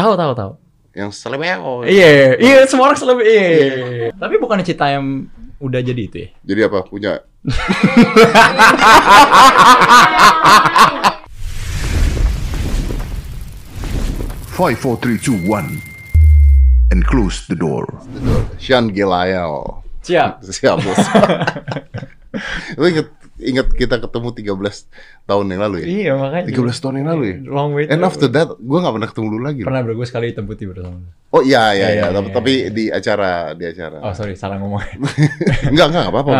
Tahu tahu tahu. Yang selebeo. Iya, iya semua orang selalu iya. Tapi bukannya Cita yang udah jadi itu ya? Jadi apa? Punya Five, four, three, two, one, and close the door. Sean Gilael. Siap. Siap bos. Lu inget, inget kita ketemu 13 tahun yang lalu ya? Iya makanya. 13 tahun yang lalu ya? Long way. And after that, gue gak pernah ketemu lu lagi. pernah bro gue sekali hitam putih bersama. Oh iya iya Iya, iya, iya, tapi, iya, di acara di acara. Oh sorry salah ngomong. enggak enggak enggak apa-apa.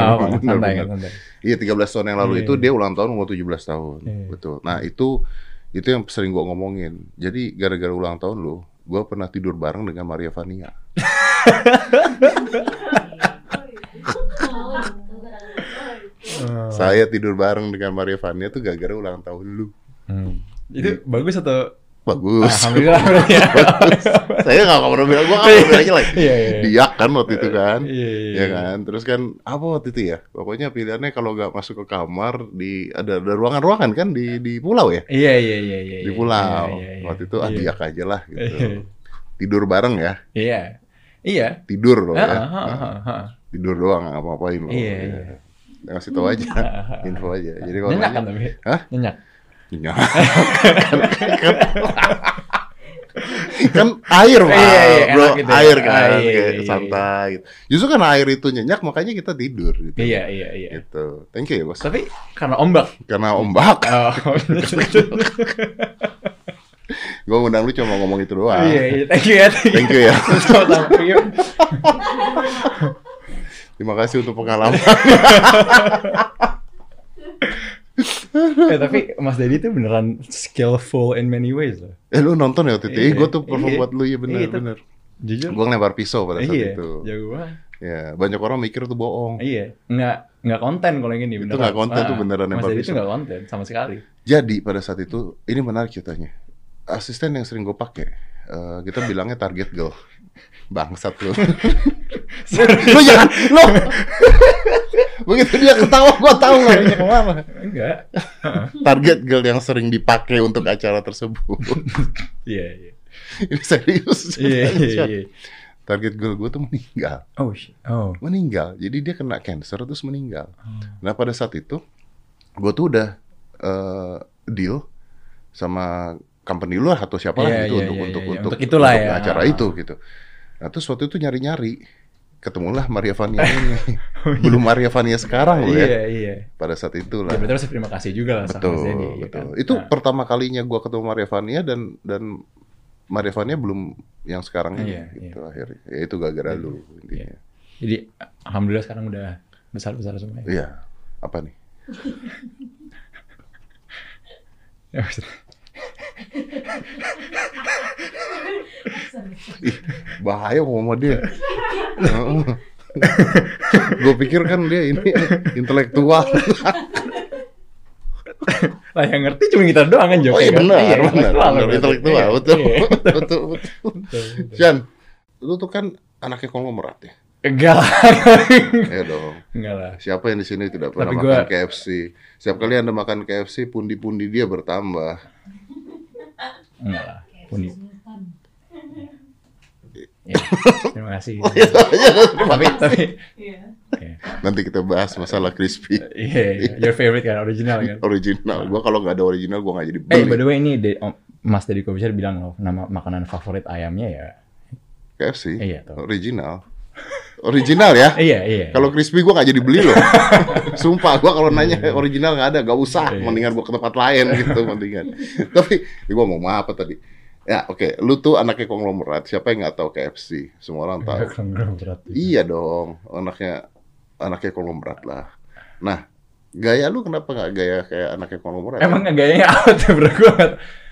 Santai santai. Iya 13 tahun yang lalu Iya, itu iya. dia ulang tahun umur 17 tahun. Iya. Betul. Nah, itu itu yang sering gua ngomongin. Jadi gara-gara ulang tahun lu, gua pernah tidur bareng dengan Maria Vania. Saya tidur bareng dengan Maria Vania tuh gara-gara ulang tahun lu. Hmm. Itu bagus atau? Bagus. Alhamdulillah berarti ya. Saya nggak pernah bilang gua nggak pernah bilang jelek. Iya, iya. Dia kan waktu itu kan. Iya, iya, Ya kan. Terus kan apa waktu itu ya? Pokoknya pilihannya kalau nggak masuk ke kamar di ada ada ruangan-ruangan kan di di pulau ya. Iya iya iya iya. Di pulau. iya, iya, Waktu itu ah iya. diak aja lah gitu. Tidur bareng ya. Iya. Iya. Tidur loh Ah, ya. ah. Tidur doang nggak apa-apain loh. Iya, Ya. iya. Ngasih tahu aja. Info aja. Jadi kalau Nyenyak kan tapi? Hah? Nyenyak. Nyenyak. kan air pak, Iya, iya, bro, gitu ya. air kan, Ah, iya, kayak iya, iya. santai. Gitu. Justru kan air itu nyenyak, makanya kita tidur. Gitu. Iya iya iya. Gitu. Thank you ya bos. Tapi karena ombak. Karena ombak, Oh. gue ngundang lu cuma ngomong itu doang. Iya iya. Thank you ya. Thank you ya. Sama-sama. Terima kasih untuk pengalaman. Eh, tapi Mas Dedi tuh beneran skillful in many ways loh. eh lu nonton ya waktu itu? Eh, Iya, gue tuh perform iya. buat lu ya bener Iya, itu- bener. Jujur. Gue ngelempar pisau pada saat iya. itu. Jago banget. Ya banyak orang mikir itu bohong. Iya. Nggak nggak konten kalau yang ini Itu beneran. nggak konten, tuh Ah, beneran Mas Dedi tuh nggak konten sama sekali. Jadi pada saat itu ini menarik ceritanya. Asisten yang sering gue pakai, eh, kita bilangnya target girl. Bangsat lu. lu jangan, lu. Begitu dia ketawa, gua tahu larinya ke mana. Enggak. Target girl yang sering dipakai untuk acara tersebut. Iya iya. ini serius. Iya iya iya. Target girl gue tuh meninggal. Oh shit. Oh. Meninggal. Jadi dia kena cancer terus meninggal. Hmm. Nah pada saat itu, gue tuh udah eh, deal sama company lu atau siapa lah Iya, gitu iya, untuk iya, untuk iya. untuk Untuk itulah untuk ya. acara itu gitu. Nah terus waktu itu nyari-nyari ketemulah Maria Vania ini. Belum Maria Vania sekarang loh Iya ya. iya. Pada saat itu Ya, lah. berarti harus terima kasih juga lah sama betul, Mas Dedi. ya betul. kan? Itu Nah, pertama kalinya gua ketemu Maria Vania dan dan Maria Vania belum yang sekarang ini Iya, gitu akhirnya. Ya itu gara-gara lu Iya. intinya. Jadi alhamdulillah sekarang udah besar-besar semua. ya. Iya. Apa nih? Ya, bahaya ngomong sama dia. Gue pikir kan dia ini intelektual. lah yang ngerti cuma kita doang kan Jok. Oh iya ya kan? benar, Iya, benar, intelektual benar, intelektual, Iya, betul, iya. betul, betul, betul. Jan, lu tuh kan anaknya konglomerat ya? Enggak lah. Ya dong. Enggak lah. Siapa yang di sini tidak pernah Tapi makan gua- KFC? Setiap kali anda makan KFC, pundi-pundi dia bertambah. Enggak lah. Puni. Ya, terima kasih. Oh, iya, tapi tapi Iya. ya. Nanti kita bahas masalah crispy Iya, iya. your favorite kan original kan. original. Gua kalau nggak ada original, gua nggak jadi Eh, by beli the way ini De- Om- Mas Deddy Kobusier bilang loh nama makanan favorit ayamnya ya. KFC. Iya. Original. Original ya. Iya, iya. Kalau crispy gua nggak jadi beli loh. Sumpah gua kalau nanya original nggak ada, nggak usah. Iya. Mendingan gua ke tempat lain gitu, mendingan. Tapi gua mau apa tadi? Ya oke, lu tuh anaknya konglomerat. Siapa yang nggak tahu KFC? Semua orang tahu. Konglomerat. iya dong, anaknya anaknya konglomerat lah. Nah, gaya lu kenapa nggak gaya kayak anaknya konglomerat? Emang nggak gayanya apa tuh bro?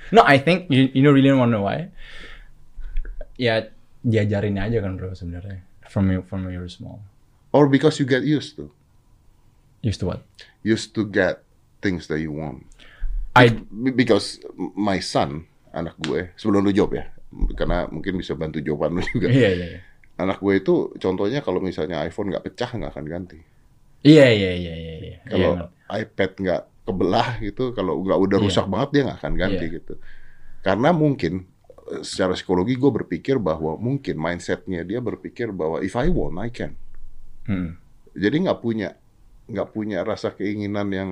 No, I think you, you know really wanna know why? Ya diajarin aja kan bro sebenarnya. From you, from you're small. Or because you get used to, Used to what? used to get things that you want. I Be- Because my son, anak gue, sebelum lu jawab ya, karena mungkin bisa bantu jawaban lu juga. iya iya iya. Anak gue itu contohnya kalau misalnya iPhone nggak pecah nggak akan ganti. Iya iya iya iya iya. Kalau Iya, iPad nggak kebelah gitu, kalau nggak udah rusak banget dia nggak akan ganti gitu. Karena mungkin secara psikologi gue berpikir bahwa mungkin mindsetnya dia berpikir bahwa if I want I can. Hmm. Jadi nggak punya nggak punya rasa keinginan yang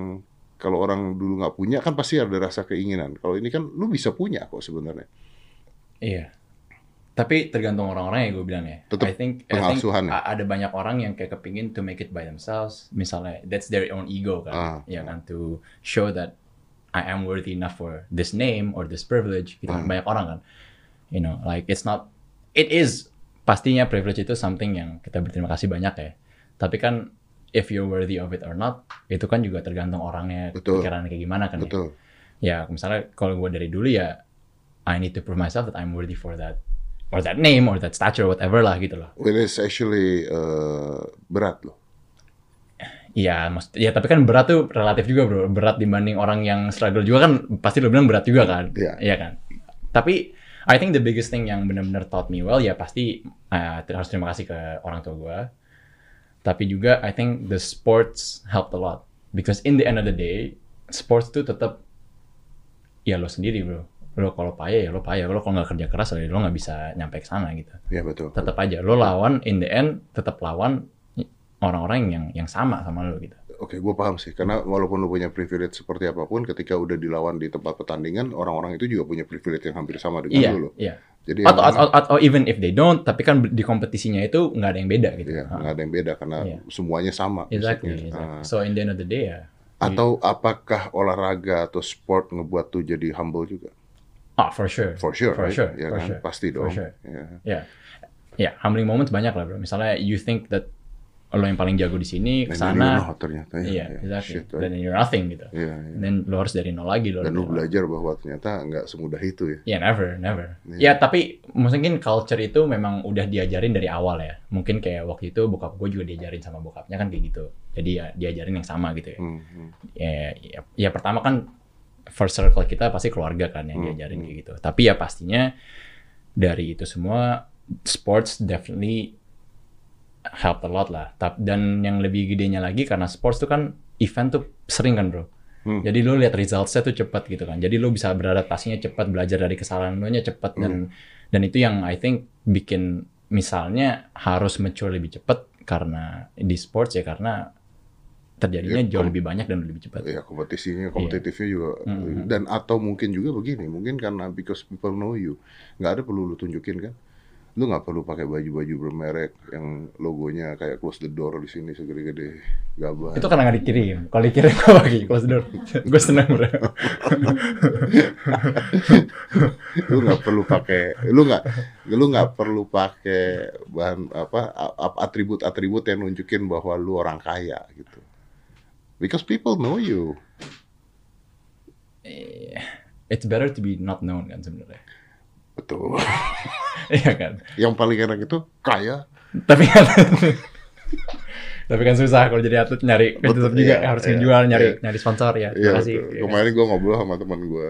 kalau orang dulu nggak punya kan pasti ada rasa keinginan. Kalau ini kan lu bisa punya kok sebenarnya. Iya. Tapi tergantung orang-orang ya gue bilang ya. Tetep I think, I think ya? ada banyak orang yang kayak kepingin to make it by themselves. Misalnya, that's their own ego kan. Ah. Ya kan, to show that I am worthy enough for this name or this privilege. Gitu. Ah. Banyak orang kan. You know, like it's not, it is pastinya privilege itu something yang kita berterima kasih banyak ya. Tapi kan if you're worthy of it or not, itu kan juga tergantung orangnya, Betul. pikiran kayak gimana kan ya Betul. ya misalnya kalau gue dari dulu ya I need to prove myself that I'm worthy for that or that name or that stature or whatever lah gitu loh Well, it's actually eh, berat loh. Iya, maksud ya tapi kan berat tuh relatif juga bro. Berat dibanding orang yang struggle juga kan pasti lo bilang berat juga kan. Iya. kan. Tapi I think the biggest thing yang benar-benar taught me well ya pasti eh, harus terima kasih ke orang tua gue. Tapi juga I think the sports helped a lot because in the end of the day sports tuh tetap ya lo sendiri bro. Lo kalau payah ya lo payah. Lo kalau nggak kerja keras ya lo nggak bisa nyampe ke sana gitu. Ya betul. Tetap aja lo lawan in the end tetap lawan orang-orang yang yang sama sama lo gitu. Oke, gue paham sih. Karena walaupun lu punya privilege seperti apa pun, ketika udah dilawan di tempat pertandingan, orang-orang itu juga punya privilege yang hampir sama dengan Iya, lu loh. iya. Jadi Atau, emang- atau, atau even if they don't, tapi kan di kompetisinya itu nggak ada yang beda gitu. Iya, Ah, nggak ada yang beda karena Iya. semuanya sama. exactly, exactly. Ah. So in the end of the day ya, Atau apakah olahraga atau sport ngebuat tuh jadi humble juga? ah for sure, For sure, for right? sure, Ya for kan? sure, Pasti for dong. sure. Ya. Ya, ya humbling moments banyak lah bro. Misalnya you think that lo yang paling jago di sini And then you know ternyata ya. iya, ya, exactly. shit? Dan you're nothing gitu. Iya, iya. Dan lo harus dari nol lagi lo. Dan nol. belajar bahwa ternyata nggak semudah itu ya. Ya never, never. Iya. Ya tapi mungkin culture itu memang udah diajarin dari awal ya. Mungkin kayak waktu itu bokap gue juga diajarin sama bokapnya kan kayak gitu. Jadi ya diajarin yang sama gitu ya. Hmm, hmm. Ya, ya, ya pertama kan first circle kita pasti keluarga kan yang Hmm, diajarin kayak gitu. Tapi ya pastinya dari itu semua sports definitely help a lot lah. Dan yang lebih gedenya lagi karena sports tuh kan event tuh sering kan bro. Hmm. Jadi lu lihat resultsnya tuh cepat gitu kan. Jadi lu bisa beradaptasinya cepat, belajar dari kesalahan lu nya cepat dan dan itu yang I think bikin misalnya harus mature lebih cepat karena di sports ya karena terjadinya Ya, jauh lebih banyak dan lebih cepat. Ya kompetisinya, kompetitifnya juga Mhm. dan atau mungkin juga begini, mungkin karena because people know you, nggak ada perlu lu tunjukin kan, lu nggak perlu pakai baju-baju bermerek yang logonya kayak close the door di sini segede-gede gabah. Itu karena nggak dikirim. Kalau dikirim gue pakai close the door. gue seneng bro. lu nggak perlu pakai, lu nggak, lu nggak perlu pakai bahan apa a- atribut-atribut yang nunjukin bahwa lu orang kaya gitu. Because people know you. It's better to be not known kan sebenarnya. Betul. Iya kan. yang paling enak itu kaya. Tapi kan tapi kan susah kalau jadi atlet nyari kan Betul, tetap juga iya, harus iya, jual nyari iya. nyari sponsor ya. Iya, kasih. Iya. kemarin gue ngobrol sama teman gue.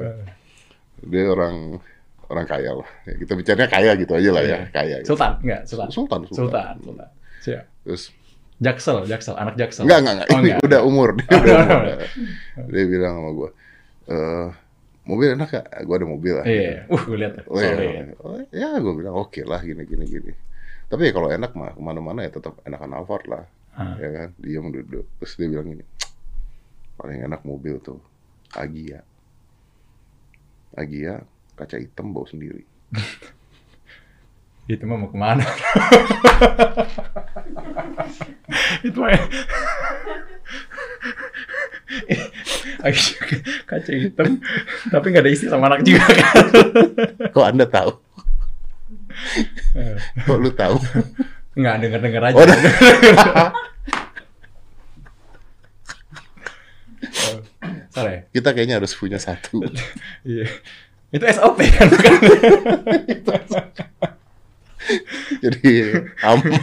Dia orang orang kaya lah. Ya, kita bicaranya kaya gitu aja lah ya, Iya. kaya. gitu. Sultan enggak, Sultan. Sultan, Sultan. Sultan, Sultan. Siap. Terus Jaksel, Jaksel, anak Jaksel. enggak enggak enggak, Oh, ini enggak. udah umur, dia Oh, udah udah, umur. Dia bilang sama gue, eh mobil enak gak? Gue ada mobil lah. Iya. Uh, gue lihat. Oh, Sorry. iya. Oh, ya gue bilang oke lah gini gini gini. Tapi ya kalau enak mah ke mana-mana ya tetap enakan Alphard lah, Ah. ya kan. Dia duduk, terus dia bilang gini, paling enak mobil tuh Agia. Agia kaca hitam bau sendiri. Itu mah mau ke mana? itu mah kaca hitam tapi nggak ada isi sama anak juga kan Kok anda tahu? Kok lu tahu? nggak denger denger aja Oh, sorry Kita kayaknya harus punya satu. iya itu SOP kan bukan Jadi aman.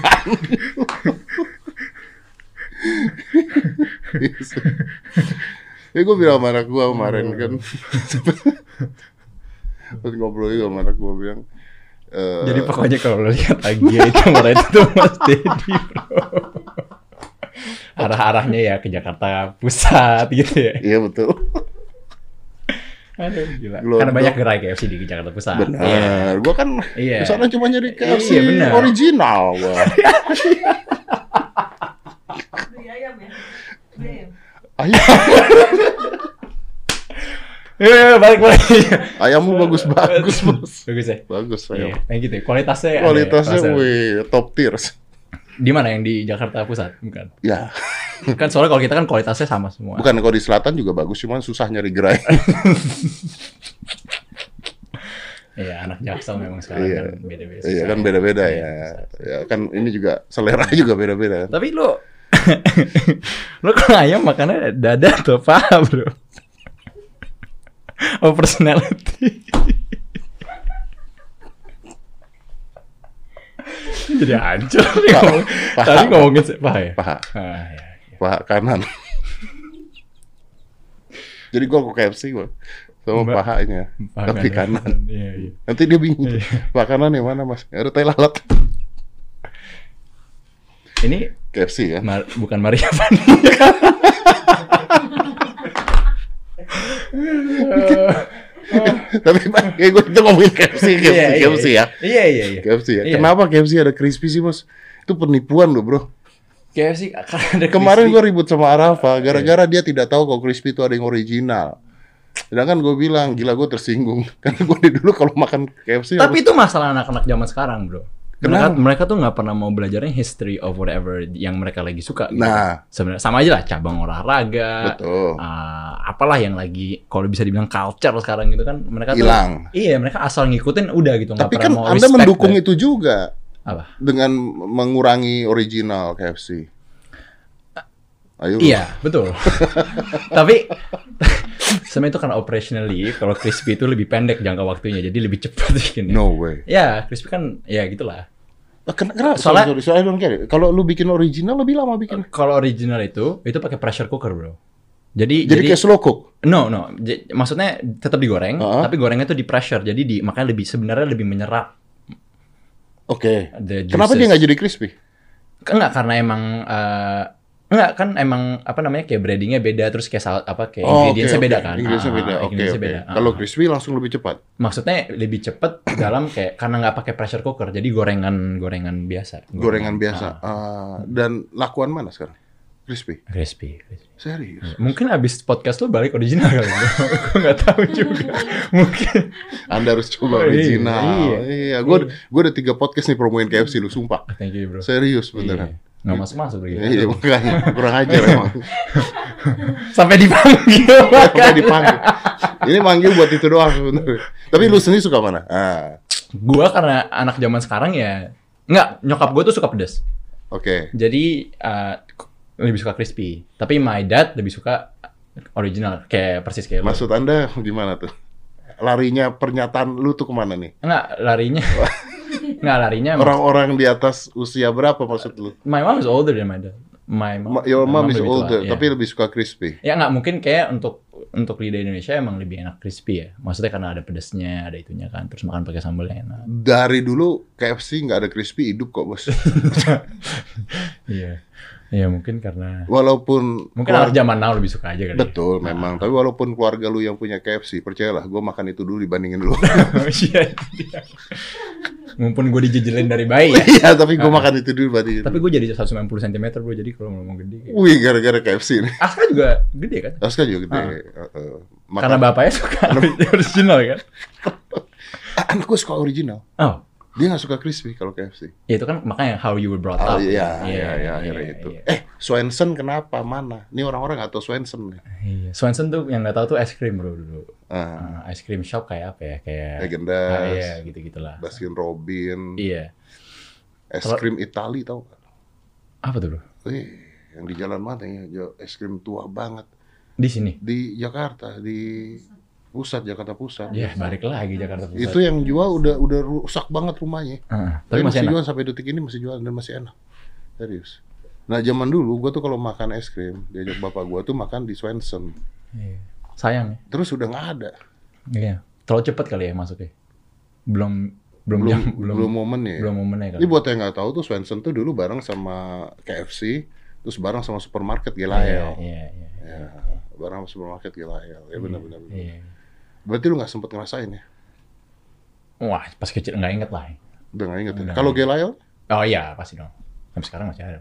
ya gue bilang sama anak gue kemarin kan pas ngobrol juga sama anak gue bilang eh, jadi pokoknya kalau lo lihat Agia itu marah itu Mas Dedi bro arah-arahnya ya ke Jakarta Pusat gitu ya iya betul Aduh, gila. Karena banyak gerai KFC di Jakarta Pusat. Iya. Benar. Gua kan Iya. di sana cuma nyari KFC Iya, original gua. Ayam ya? Eh, balik lagi. ayammu bagus-bagus, Bos. Bagus ya. Bagus Iya, ayam. kayak gitu. ya. Kualitasnya ada ya, Kualitasnya rasa. wih, top tier. Di mana yang di Jakarta Pusat? Bukan. Ya, Kan soalnya kalau kita kan kualitasnya sama semua. bukan kalau di selatan juga bagus, cuman susah nyari gerai. Iya, anak Jaksel memang sekarang Iya. kan beda-beda. Iya kan ya. beda-beda Iya, ya. Ya kan ini juga selera juga beda-beda. Tapi lu lu kalau ayam makannya dada atau paha, Bro? Oh, personality. Jadi hancur nih ngomong. paha. Tadi ngomongin paha ya? Paha, Ah, iya, iya. paha kanan. Jadi gua ke KFC gua sama Mbak. pahanya, Paha tapi kanan. Iya, iya. Nanti dia bingung. Iya. Paha kanan yang mana mas? Ada tai lalat. Ini KFC kan? Mar- bukan Maria Vania. tapi Pak, kayak gue kita ngomongin KFC, KFC, Iya, iya, KFC ya. Iya, iya, iya. KFC ya. Iya. Kenapa KFC ada crispy sih mas? Itu penipuan loh bro. KFC karena ada Kemarin gue ribut sama Arafa gara-gara dia tidak tahu kalau crispy itu ada yang original. Sedangkan gue bilang, gila gue tersinggung. Karena gue dulu kalau makan KFC Tapi harus- itu masalah anak-anak zaman sekarang, bro. Mereka, Kenapa? mereka tuh nggak pernah mau belajarnya history of whatever yang mereka lagi suka. Gitu. Nah. sebenarnya sama aja lah cabang olahraga. Betul. uh, apalah yang lagi kalau bisa dibilang culture sekarang gitu kan mereka tuh Hilang. iya mereka asal ngikutin udah gitu Tapi pernah kan mau Anda mendukung deh. itu juga apa dengan mengurangi original KFC. Ayo. iya betul tapi sebenarnya itu karena operationally kalau crispy itu lebih pendek jangka waktunya jadi lebih cepat bikin No way. ya crispy kan ya gitulah Ah, Kenapa? Soalnya- Sorry, sorry, sorry, I don't get it. Kalau lu bikin original lebih lama bikin. kalau original itu itu pakai pressure cooker bro jadi Jadi, kayak slow cook. no no J- maksudnya tetap digoreng Uh-huh. tapi gorengnya tuh di pressure jadi di makanya lebih sebenarnya lebih menyerap Oke. the Kenapa dia nggak jadi crispy? Enggak karena emang eh, enggak kan emang apa namanya kayak breadingnya beda terus kayak sal, apa kayak ingredientsnya oke, beda oke. kan Ingredientsnya Ah, beda. Oke, ingredientsnya oke. beda. Ah, Kalau ah. crispy langsung lebih cepat. maksudnya lebih cepet dalam kayak karena nggak pakai pressure cooker jadi gorengan gorengan biasa Gorengan biasa. Ah, Ah, dan lakuan mana sekarang? Crispy. crispy, crispy. Serius. mungkin abis podcast lu balik original kali gue nggak tahu juga mungkin Anda harus coba Iya, original. iya. Iya, gue gue ada tiga podcast nih promoin KFC lu, sumpah. thank you bro Serius Iya. Nggak masuk masuk lagi Iya, makanya kurang ajar emang. sampai dipanggil Makanya dipanggil. Ini manggil buat itu doang sebenarnya. Tapi lu sendiri suka mana? Ah, gue karena anak zaman sekarang ya nggak nyokap gue tuh suka pedas oke. Jadi uh, lebih suka crispy. Tapi my dad lebih suka original kayak persis kayak lu. Maksud Anda gimana tuh? Larinya pernyataan lu tuh ke mana nih? Enggak, larinya. Enggak, larinya. Orang-orang di atas usia berapa maksud lu? My mom is older than my dad. My mom. Ma- Your my mom is lebih tua, older, iya. tapi lebih suka crispy. Ya nggak mungkin kayak untuk untuk lidah Indonesia emang lebih enak crispy ya. Maksudnya karena ada pedasnya, ada itunya kan. Terus makan pakai sambalnya enak. Dari dulu KFC nggak ada crispy hidup kok bos. Iya. Iya mungkin karena Walaupun mungkin keluar- anak zaman now lebih suka aja kali. ya. betul memang. Tapi walaupun keluarga lu yang punya KFC, percayalah, gue makan itu dulu dibandingin lu. Iya. iya. Mumpun gue dijejelin dari bayi ya. Iya, tapi gue makan itu dulu dibandingin. Tapi gue jadi 190 cm bro, jadi kalau ngomong gede. kayak- Wih, gara-gara KFC nih. Aska juga gede kan? Aska juga gede. Ah. Heeh. Makan- Karena bapaknya suka original kan? Ah, anak gue suka original. Oh, Dia nggak suka crispy kalau KFC. ya itu kan makanya how you were brought Oh up. iya, iya, iya, akhirnya itu. iya. Eh, Swenson kenapa? Mana? Ini orang-orang nggak tahu Swenson nih. Iya. Swanson tuh yang nggak tahu tuh es krim bro dulu. Ah, Uh, ice cream shop kayak apa ya? Kayak Legendas. Ah, iya, gitu-gitulah. Baskin Robin, Iya. es Kalau- krim Itali tau gak? Apa tuh bro? Eh, yang di jalan mana ya? Es krim tua banget Di sini. di Jakarta, di pusat Jakarta Pusat. Iya, balik lagi Jakarta Pusat. Itu yang jual udah udah rusak banget rumahnya. Heeh, Tapi, masih, masih enak. jual sampai detik ini masih jual dan masih enak. Serius. Nah zaman dulu gua tuh kalau makan es krim diajak bapak gua tuh makan di Swenson. Iya. Sayang ya. Terus udah nggak ada. Iya. Terlalu cepat kali ya masuknya. Belum belum Belum jam, belum, belum momennya. belum momennya kali. Ini buat yang nggak tahu tuh Swenson tuh dulu bareng sama KFC, terus bareng sama supermarket Iya, Gilael. iya, iya. Ya, bareng sama supermarket Gilael. Ya benar-benar. Iya. Berarti lu nggak sempet ngerasain ya? Wah, pas kecil nggak inget lah. Udah nggak inget ya? Kalau Lyle? Oh iya, pasti dong. Sampai sekarang masih ada.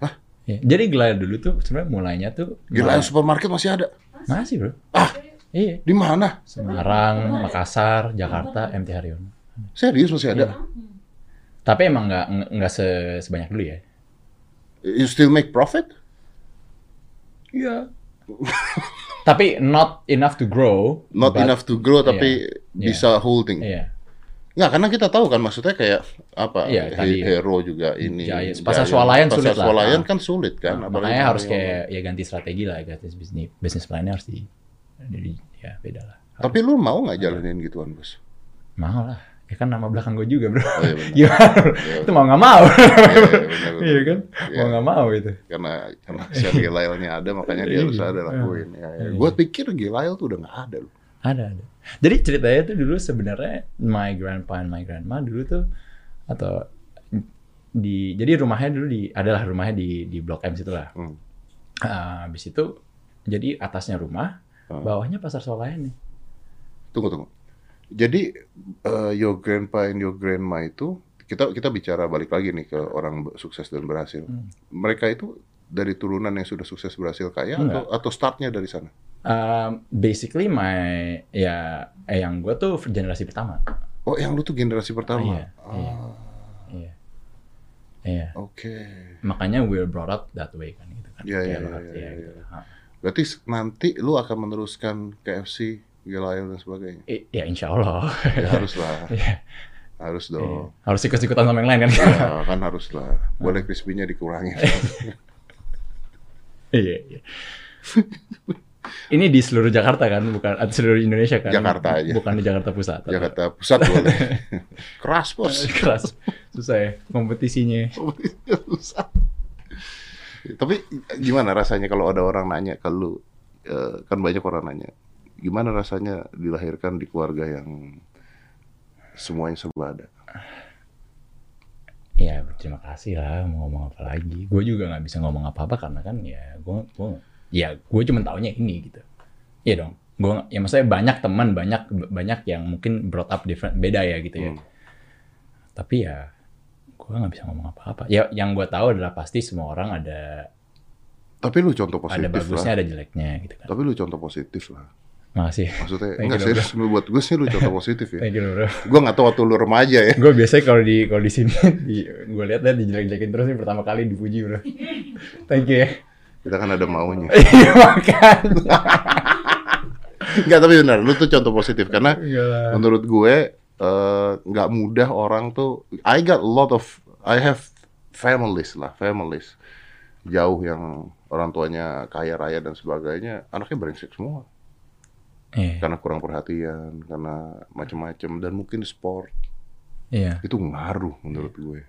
Hah? Jadi Glide dulu tuh sebenarnya mulainya tuh Gay Lyle supermarket masih ada. masih bro. Ah, Iya. di mana? Semarang, Makassar, Jakarta, MT Haryono. Serius masih ada? Iya. Tapi emang nggak nggak- nggak se- sebanyak dulu ya. You still make profit? Iya. Tapi not enough to grow. Not but- enough to grow tapi Iya. bisa holding. Iya. Nggak, karena kita tahu kan maksudnya kayak apa? Iya, He- tadi- Hero juga ini. Giants. Pasar swalayan Pasar sulit lah. swalayan Ah. kan sulit kan. Nah, makanya harus kayak ya ganti strategi lah, ganti bisnis bisnis plannya harus di, di ya beda lah. Tapi lu mau nggak jalanin gituan, Bos? Mau lah. Ya kan nama belakang gue juga bro. Oh, iya benar. Gimana? Itu mau nggak mau. Iya, iya. Iya kan? Iya. Mau nggak mau itu. Karena karena si Gilailnya ada makanya dia Iya. harus ada lakuin. Ya, ya. Iya. Gue pikir Gilail tuh udah nggak ada loh. Ada, ada. Jadi ceritanya tuh dulu sebenarnya my grandpa and my grandma dulu tuh atau di jadi rumahnya dulu di adalah rumahnya di di Blok M situ lah. Hmm. Ah, habis itu jadi atasnya rumah, Hmm. bawahnya pasar swalayan nih. Tunggu tunggu. Jadi eh, your grandpa and your grandma itu kita kita bicara balik lagi nih ke orang sukses dan berhasil. Hmm. Mereka itu dari turunan yang sudah sukses berhasil kaya Enggak. atau atau startnya dari sana? Um, basically my ya eh, yang gue tuh generasi pertama. Oh, yang lu tuh generasi pertama. Iya, iya. Ah, Iya. Iya. Oke. Makanya we're brought up that way kan gitu kan. Iya, iya, iya, iya, ya, iya. gitu. Berarti nanti lu akan meneruskan KFC, Gilail dan sebagainya. I- Ya insya Allah. Ya, harus lah, Iya. harus Iya. dong. Harus ikut-ikutan sama yang lain kan. Ya, kan harus lah. Boleh crispy-nya dikurangi. Iya, iya. Ini di seluruh Jakarta kan, bukan atau seluruh Indonesia kan? Jakarta aja. Bukan di Jakarta Pusat. atau- Jakarta Pusat boleh. Keras bos. Keras. Susah ya kompetisinya. Susah. Tapi gimana rasanya kalau ada orang nanya ke lu? Eh, kan banyak orang nanya. Gimana rasanya dilahirkan di keluarga yang semuanya serba ada? Ya terima kasih lah mau ngomong apa lagi. Gue juga nggak bisa ngomong apa-apa karena kan ya gue gue ya gue cuma taunya ini gitu. Iya dong. Gue ya maksudnya banyak teman banyak banyak yang mungkin brought up different beda ya gitu ya. Hmm. Tapi ya gue nggak bisa ngomong apa-apa. Ya yang gue tahu adalah pasti semua orang ada Tapi lu contoh ada positif bagusnya lah. ada jeleknya gitu kan. Tapi lu contoh positif lah. Makasih. Maksudnya, Thank enggak serius, buat gue sih lu contoh positif ya. Thank you bro. Gue gak tahu waktu lu remaja ya. gue biasanya kalau di kalau di sini di, gue lihat lihat dijelek-jelekin terus nih pertama kali dipuji bro. Thank you ya. Kita kan ada maunya. Iya makanya. Enggak, tapi benar, lu tuh contoh positif karena lah. menurut gue eh, nggak mudah orang tuh I got a lot of I have families lah families jauh yang orang tuanya kaya raya dan sebagainya anaknya brengsek semua Iya. karena kurang perhatian karena macam-macam dan mungkin sport Iya. itu ngaruh menurut gue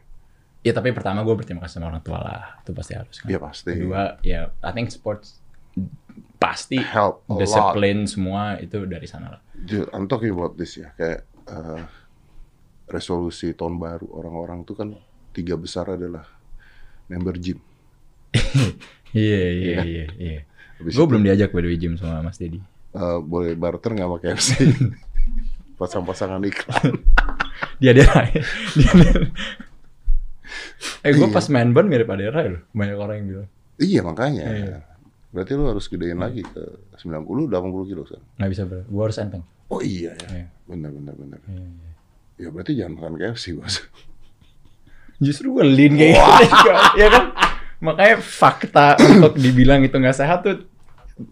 Ya tapi pertama gue berterima kasih sama orang tua lah. Itu pasti harus kan. Iya, pasti. Kedua ya I think sports pasti help lot disiplin semua itu dari sana lah. Dude, I'm talking about this ya kayak eh, resolusi tahun baru orang-orang tuh kan tiga besar adalah member gym Iya iya iya iya. Habis Gue belum diajak by the way gym sama Mas Dedi. Eh, boleh barter nggak sama KFC pasang-pasangan iklan Dia dia dia. Eh gue Iya. pas main ban mirip Adera loh. Banyak orang yang bilang Iya makanya. Iya. Berarti lu harus gedein lagi ke 90 80 kilo sekarang. nggak bisa bro. Gue harus enteng. Oh iya ya. Iya. Benar benar benar. Iya, iya. Ya berarti jangan makan KFC, Bos. Justru gue lean kayak gitu. ya kan? Makanya fakta untuk dibilang itu nggak sehat tuh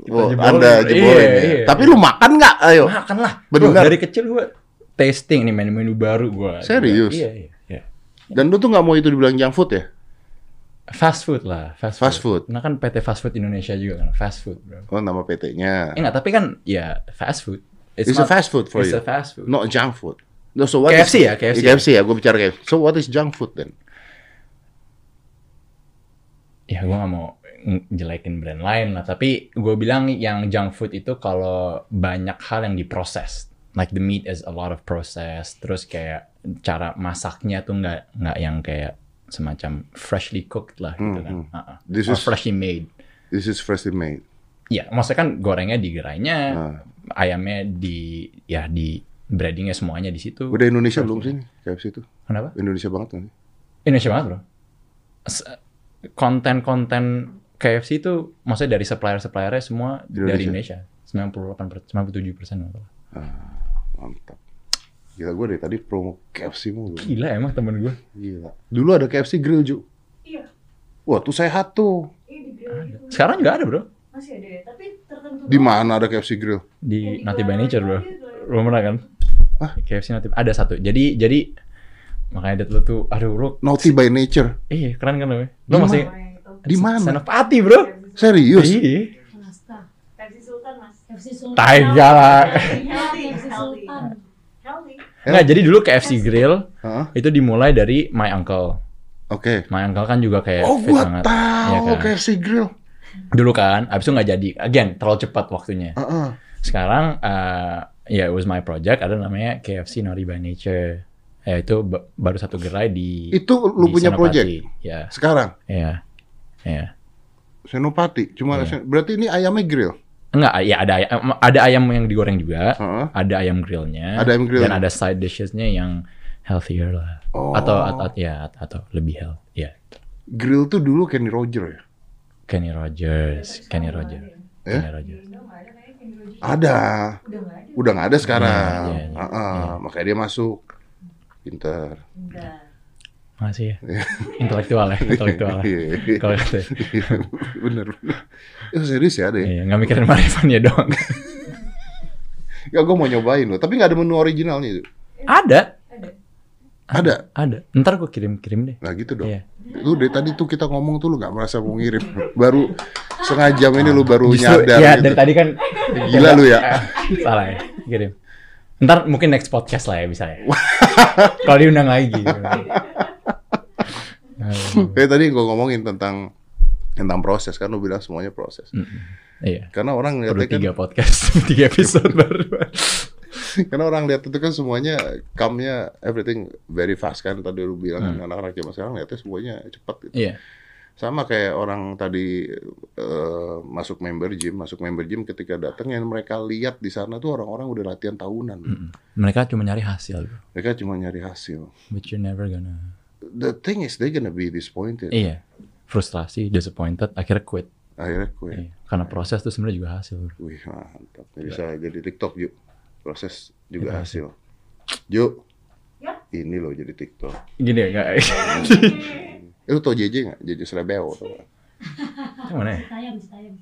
Oh, jebolin. Anda jebolin Iya, ya. iya. Tapi lu makan nggak? Ayo. makan lah. Benar. dari kecil gue tasting nih menu-menu baru gue. Serius? Iya, iya, iya. Dan lu tuh nggak mau itu dibilang junk food ya? Fast food lah, fast, Fast food. Nah kan PT Fast Food Indonesia juga kan, fast food bro. Oh, nama PT-nya. Eh enggak, tapi kan ya fast food. It's a fast food for it's you. a fast food. Not junk food. No, so what KFC is- ya, KFC. KFC ya, gue bicara KFC. So what is junk food then? Ya gue gak mau jelekin brand lain lah, tapi gue bilang yang junk food itu kalau banyak hal yang diproses. Like the meat is a lot of process, terus kayak cara masaknya tuh nggak nggak yang kayak semacam freshly cooked lah gitu kan. Hmm, hmm. Uh-uh. This Or is- freshly made. This is freshly made. ya maksudnya kan gorengnya di gerainya, Nah, ayamnya di ya di breadingnya semuanya di situ. udah Indonesia belum sih nih, KFC itu? Kenapa? Indonesia banget kan? Indonesia banget bro. Konten-konten KFC itu maksudnya dari supplier-suppliernya semua Di dari Indonesia. Indonesia. 98 per, 97 persen. Mantap. Gila gue dari tadi promo KFC mulu. Gila emang temen gue. Gila. Dulu ada KFC Grill Ju. Iya. Wah tuh sehat tuh. Iya di grill itu. Sekarang juga ada bro. Masih ada ya, tapi tertentu. Di mana ada KFC Grill? Di di Nati by Nature bro. gitu. Belum pernah kan? Ah. KFC Nati. Ada satu. Jadi jadi makanya dia tuh aduh bro. Naughty by Nature. Iya keren kan lo? Lo Di masih. Di mana? Senopati bro. Serius? Iya. Sultan. Healthy. Enggak, jadi dulu KFC Grill Hah? itu dimulai dari my uncle. Oke. My uncle kan juga kayak Oh gua banget. tahu Iya kan? KFC Grill. Dulu kan, abis itu nggak jadi. Again, terlalu cepat waktunya. Heeh. Sekarang, eh, ya it was my project, ada namanya KFC Naughty by Nature. Ya itu ba- baru satu gerai di Itu lu di punya Senopati. project Ya, sekarang? ya, ya. Senopati. Cuma Iya. sen- berarti ini ayamnya grill. Enggak, ya ada ayam, ada ayam yang digoreng juga, Heeh. ada ayam grillnya, Ada ayam grillnya. dan ada side dishesnya yang healthier lah, Oh. atau, atau ya atau lebih health, ya. Grill tuh dulu Kenny Roger ya. Kenny Rogers, Kenny Rogers, Eh? Kenny Rogers. Ada kayaknya Kenny Rogers. Ada. Udah nggak ada. Udah nggak ada sekarang. Iya, iya, iya. Heeh. Iya. Makanya dia masuk. Pinter. Enggak. Masih ya, intelektual ya, intelektual. Iya. Kalau kata, bener. bener. Ya, serius ya ya? iya, nggak mikirin marifannya doang. Ya gue mau nyobain loh. Tapi nggak ada menu originalnya itu. ada, Ada. Ada. ada. Ntar gue kirim-kirim deh. Nah gitu dong. Iya. Lu dari tadi tuh kita ngomong tuh lu nggak merasa mau ngirim. Baru setengah jam ini lu baru Justru, nyadar ya gitu. dari tadi kan Gila lu ya. salah ya, kirim. Ntar mungkin next podcast lah ya bisa ya. Kalau diundang lagi. Kayak tadi gue ngomongin tentang tentang proses kan lu bilang semuanya proses. Mm-mm. Iya. Karena orang lihatnya kan, tiga podcast, tiga episode baru. karena orang lihat itu kan semuanya come-nya everything very fast kan tadi lu bilang Hmm. kan anak-anak zaman sekarang lihatnya semuanya cepat gitu. Iya. Sama kayak orang tadi eh, masuk member gym, masuk member gym ketika datang yang mereka lihat di sana tuh orang-orang udah latihan tahunan. Mm-mm. Mereka cuma nyari hasil. Mereka cuma nyari hasil. but you're never gonna. The thing is they gonna be disappointed. Iya. Frustrasi, disappointed, akhirnya quit. Akhirnya gue, Iya. Karena proses tuh sebenarnya juga hasil. Bro. wih mantap. Ini Bisa jadi TikTok yuk. Proses juga Itu hasil. Yuk. Ya. Ini loh jadi TikTok. Gini ya, enggak? Eh, lu tau JJ nggak? JJ Srebeo tau nggak? Yang mana ya?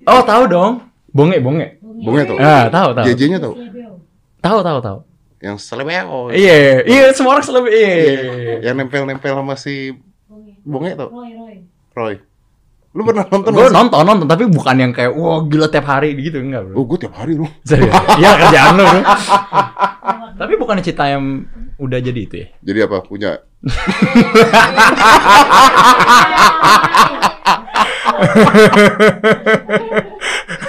Oh, tahu dong. Bonge, bonge. Bunga tau? Ah, tahu, tahu. JJ-nya tau? Tahu, tahu, tahu. Yang Srebeo. Iya, iya, semua orang selalu iya. Yang nempel-nempel sama si Bunga tau? Roy, Roy. Roy. Lu pernah nonton Gue nonton, nonton, tapi bukan yang kayak wah gila tiap hari gitu enggak, Oh, Bro. gue tiap hari lu. Serius. Iya, kerjaan lu, tapi bukan cerita yang udah jadi itu ya. Jadi apa? Punya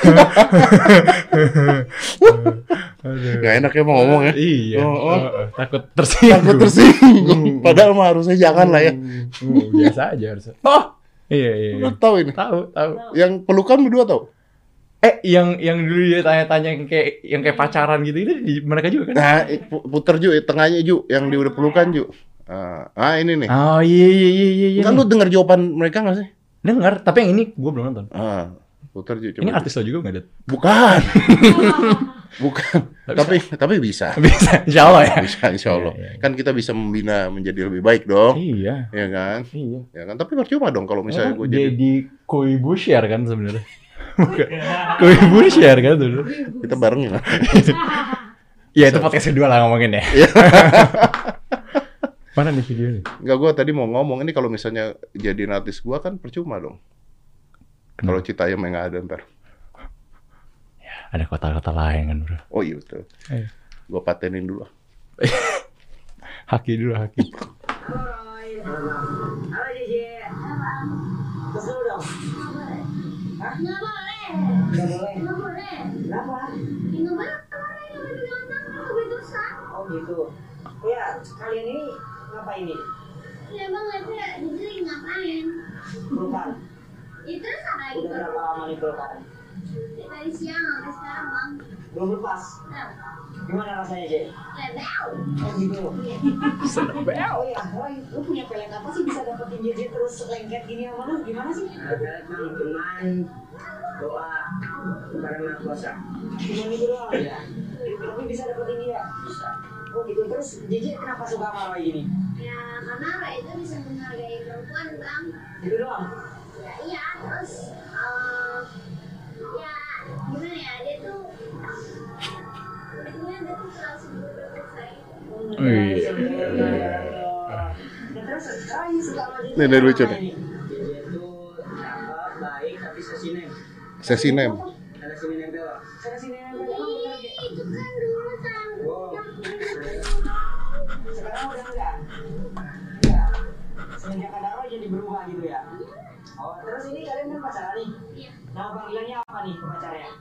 nggak enak ya mau ngomong ya. Iya. Oh, oh. Oh, takut tersinggung. Takut tersinggung. Padahal mah harusnya jangan lah ya. Hmm, biasa aja harusnya. Oh, iya, iya. iya. Lu tahu ini? Tahu, tahu. Yang pelukan berdua tahu? Eh, yang yang dulu dia tanya-tanya yang kayak yang kayak pacaran gitu itu mereka juga kan? Nah, puter Ju, tengahnya Ju, yang di udah pelukan Ju. Ah, ah, ini nih. Oh iya iya iya iya. iya. Kan lu denger jawaban mereka gak sih? Dengar, tapi yang ini gue belum nonton. Ah, puter Ju. Ini artis lo juga nggak ada? Bukan. Bukan. tapi tapi bisa. Bisa, insya Allah ya. Bisa insya Allah. Iya, iya, iya. Kan kita bisa membina menjadi lebih baik dong. Iya, Ya kan? iya. Ya kan? Tapi percuma dong kalau misalnya gue jadi Jadi koi bushier kan sebenarnya. Bukan. koi bushier kan dulu. kita bareng ya. Ya itu podcast kedua lah ngomongin ya. Iya. Mana nih videonya? Enggak gue tadi mau ngomong ini kalau misalnya jadi artis gue kan percuma dong. Kalau Citayam yang nggak ada ntar. Ada kota-kota lain kan bro. Oh iya betul. Ayo. Gue patenin dulu. Haki dulu haki. Ya. Oh gitu. Ya, kalian ini ngapain ini? Ya. Jadi lagi ngapain? Pelukan. Ya terus apa Udah berapa lama nih pelukan? Dari siang sampai sekarang bang. Belum lepas. Nah, Gimana rasanya, Jay? level. Oh gitu. Oh iya, Roy, lu punya pelet apa sih bisa dapetin JJ terus lengket gini sama lu? Gimana sih? Ada bang cuman doa Maha Kuasa. Cuma itu doang ya. Tapi bisa dapetin dia. Bisa. Oh gitu. Terus JJ kenapa suka sama Roy gini? Ya karena Roy itu bisa menghargai perempuan bang. Gitu doang. Ya iya terus eh, ya gimana ya dia tuh dia tuh selalu sebut berpercaya. Wih. Nah, terus Roy suka sama JJ. Nih, nih, lucu nih. ini? Sesi nem. Kan. Sekarang udah enggak? Semenjak ada jadi berubah gitu ya? Oh, terus ini kalian kan pacaran nih? Iya. Nama panggilannya apa nih ke pacarnya?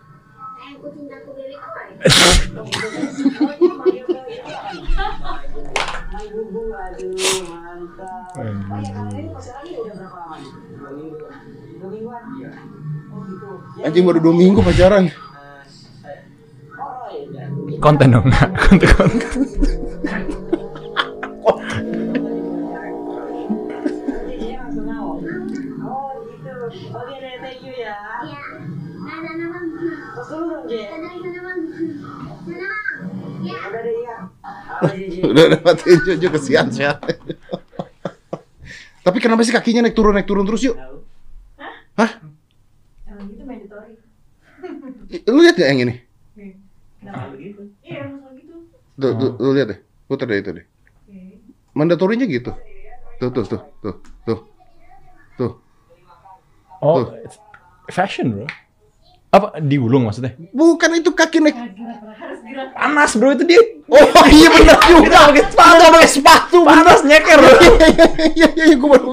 Sayang ku cintaku bebek Roy. Ini manggil ke itu apa nih? Aduh mantap. Oh ya, kalian ini pacaran nih udah berapa lama nih? Dua minggu. Dua mingguan? Iya. Oh gitu. Ya, Anjing baru dua minggu pacaran. Eh. Konten dong, konten konten. ya. Iya. Nah, nah, nah, bang. Tos dulu dong, Je. Sana, sana, bang. Sana, bang. Ya. Udah deh. Udah dapatin Jojo kesian sih. Tapi kenapa sih kakinya naik turun naik turun terus yuk? Hah? Emang gitu mandatory. Lu lihat gak yang ini? Kenapa? begitu. Iya, gitu. Tuh, tuh, lu lihat deh. Putar deh itu deh. Oke. Mandatorinya gitu. Tuh, tuh, tuh, tuh, tuh. Tuh. Oh, fashion bro. Apa digulung maksudnya? Bukan itu kaki naik. Panas bro itu dia. Oh iya benar juga pakai sepatu, pakai sepatu. Panas nyeker bro. Iya iya iya gue baru.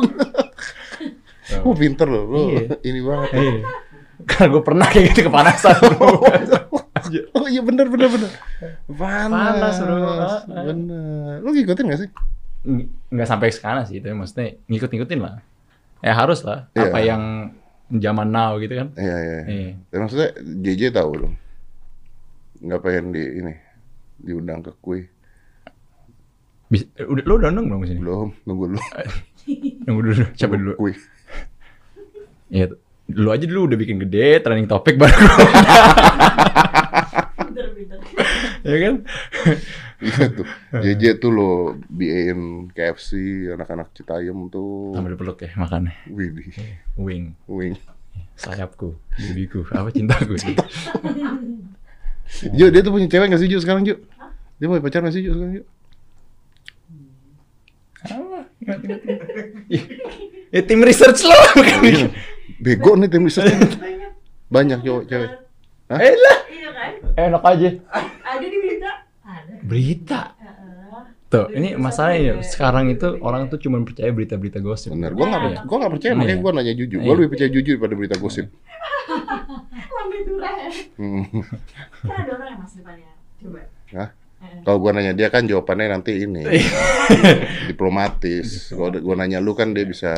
Oh pinter loh, lo Iya. ini banget. Iya. Karena gue pernah kayak gitu kepanasan bro. Oh iya benar benar benar. Panas, Panas, bro. Bener. Lu ngikutin gak sih? Ng- nggak sampai sana sih itu maksudnya ngikut-ngikutin lah. Ya harus lah. Iya. Apa yang zaman now gitu kan. Iya iya. Iya. Dan maksudnya JJ tahu dong. Nggak pengen di ini diundang ke kue. Bisa, udah lu udah nunggu belum sini? Belum, nunggu lu. Nunggu dulu, coba dulu. Kue. Iya, lu aja dulu udah bikin gede, trending topik baru ya kan? Iya tuh. JJ tuh lo biain KFC anak-anak Citayam tuh. Sambil peluk ya makannya. Widih. Wing, Wing. sayapku, babyku, apa cintaku sih? Jo, dia tuh punya cewek gak sih Jo sekarang Jo? Dia mau pacar gak sih Jo sekarang Jo? ya tim research lo bukan. Bego nih tim riset. Banyak cowok cewek. Hah? Eh lah, Iya kan? enak aja. Ada di berita? Ada. Berita. Heeh. Tuh, ini masalahnya sekarang itu orang tuh cuma percaya berita-berita gosip. Bener, gua gak, Iya. gua gak percaya, makanya Iya. gua nanya jujur. Gua Iya. lebih percaya jujur daripada berita gosip. Lambe tulen. Hmm. Kan ada orang yang mas depannya. Coba. Hah? Heeh. Kalau gua nanya dia kan jawabannya nanti ini Iya. diplomatis. Kalau gua nanya lu kan dia bisa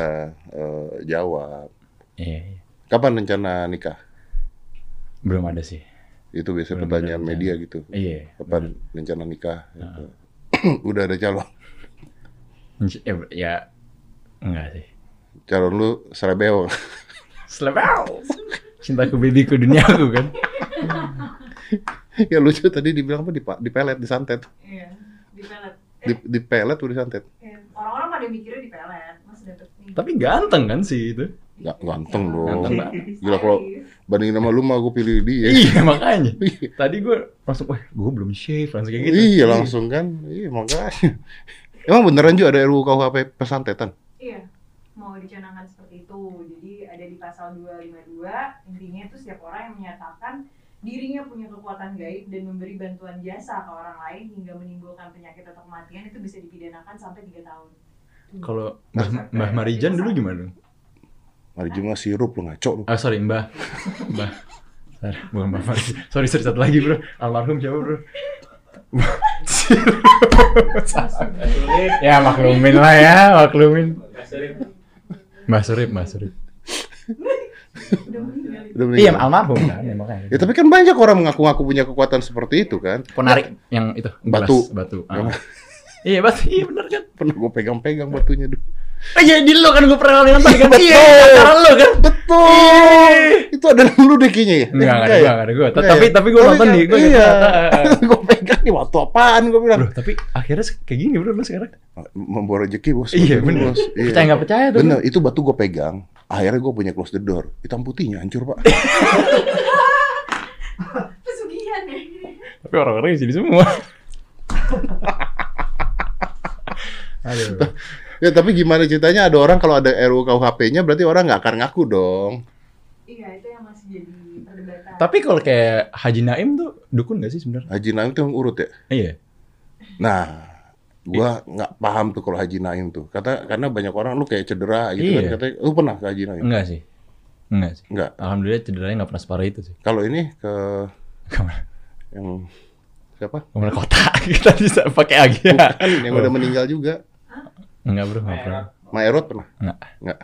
eh, jawab. Iya. Kapan rencana nikah? Belum ada sih. Itu biasa Belum pertanyaan ada media rencana. gitu. Iya. Kapan rencana nikah? Gitu. Udah ada calon. Ya, ya enggak sih. Calon lu Serebeo. Slepel. Cintaku babyku duniaku kan. ya lucu tadi dibilang apa di, di pelet, disantet. Iya. Di pelet. Di, di pelet udah disantet. Iya. Orang-orang pada mikirnya di pelet. Mas dapet nih. Tapi ganteng kan sih itu. Gak ganteng dong. Ganteng banget. Gila kalau bandingin sama lu mah gue pilih dia. Iya makanya. Tadi gue langsung, wah gue belum shave langsung kayak gitu. Iya langsung kan. Iya makanya. Emang beneran juga ada RUU KUHP pesantetan? Iya, mau dicanangkan seperti itu. Jadi ada di pasal 252, intinya itu setiap orang yang menyatakan dirinya punya kekuatan gaib dan memberi bantuan jasa ke orang lain hingga menimbulkan penyakit atau kematian itu bisa dipidanakan sampai 3 tahun. Kalau Mbah, Mbah Marijan dulu gimana? Mari cuma sirup lu ngaco lu. Ah sorry Mbah. Mbah. Sorry, bukan Mbah. Sorry, sorry satu lagi bro. Almarhum siapa bro? ya maklumin lah ya, maklumin. Mbah Surip, Mbah Surip. Udah meninggal. Udah Iya, almarhum kan, ya, makanya. Ya tapi kan banyak orang mengaku-ngaku punya kekuatan seperti itu kan. Penarik yang itu gelas, Batu. batu. Ah. iya batu, iya benar kan. Pernah gue pegang-pegang batunya dulu. Oh, iya di lo kan gue pernah nonton kan. Betul. Iya, acara lo kan. Betul. Itu ada lu deh kayaknya ya. Enggak, enggak ada ya? gue, enggak ada gue. Enggak Tapi ya? tapi gue nonton kan- nih, gue Iya. gue pegang nih waktu apaan gue bilang. Bro, tapi akhirnya kayak gini bro lo sekarang. Membawa rezeki bos. Iya, Bos. bener. Iya. Percaya nggak percaya tuh. Bener, itu batu gue pegang. Akhirnya gue punya close the door. Hitam putihnya hancur pak. Pesugihan ya. Tapi orang-orang di sini semua. Aduh. Ya tapi gimana ceritanya ada orang kalau ada RUU KUHP-nya berarti orang nggak akan ngaku dong. Iya, itu yang masih jadi perdebatan. Tapi kalau kayak Haji Naim tuh dukun gak sih sebenarnya? Haji Naim itu yang urut ya. Iya. Nah, gua nggak paham tuh kalau Haji Naim tuh. Kata karena banyak orang lu kayak cedera gitu Iya. kan. Katanya lu pernah ke Haji Naim? Enggak sih. Enggak sih. Enggak. Alhamdulillah cederanya nggak pernah separah itu sih. Kalau ini ke Ke mana? yang siapa? Ke mana kota? Kita bisa pakai agi ya. Kan yang udah meninggal juga. Enggak bro, enggak pernah. Maerot pernah? Enggak. Enggak.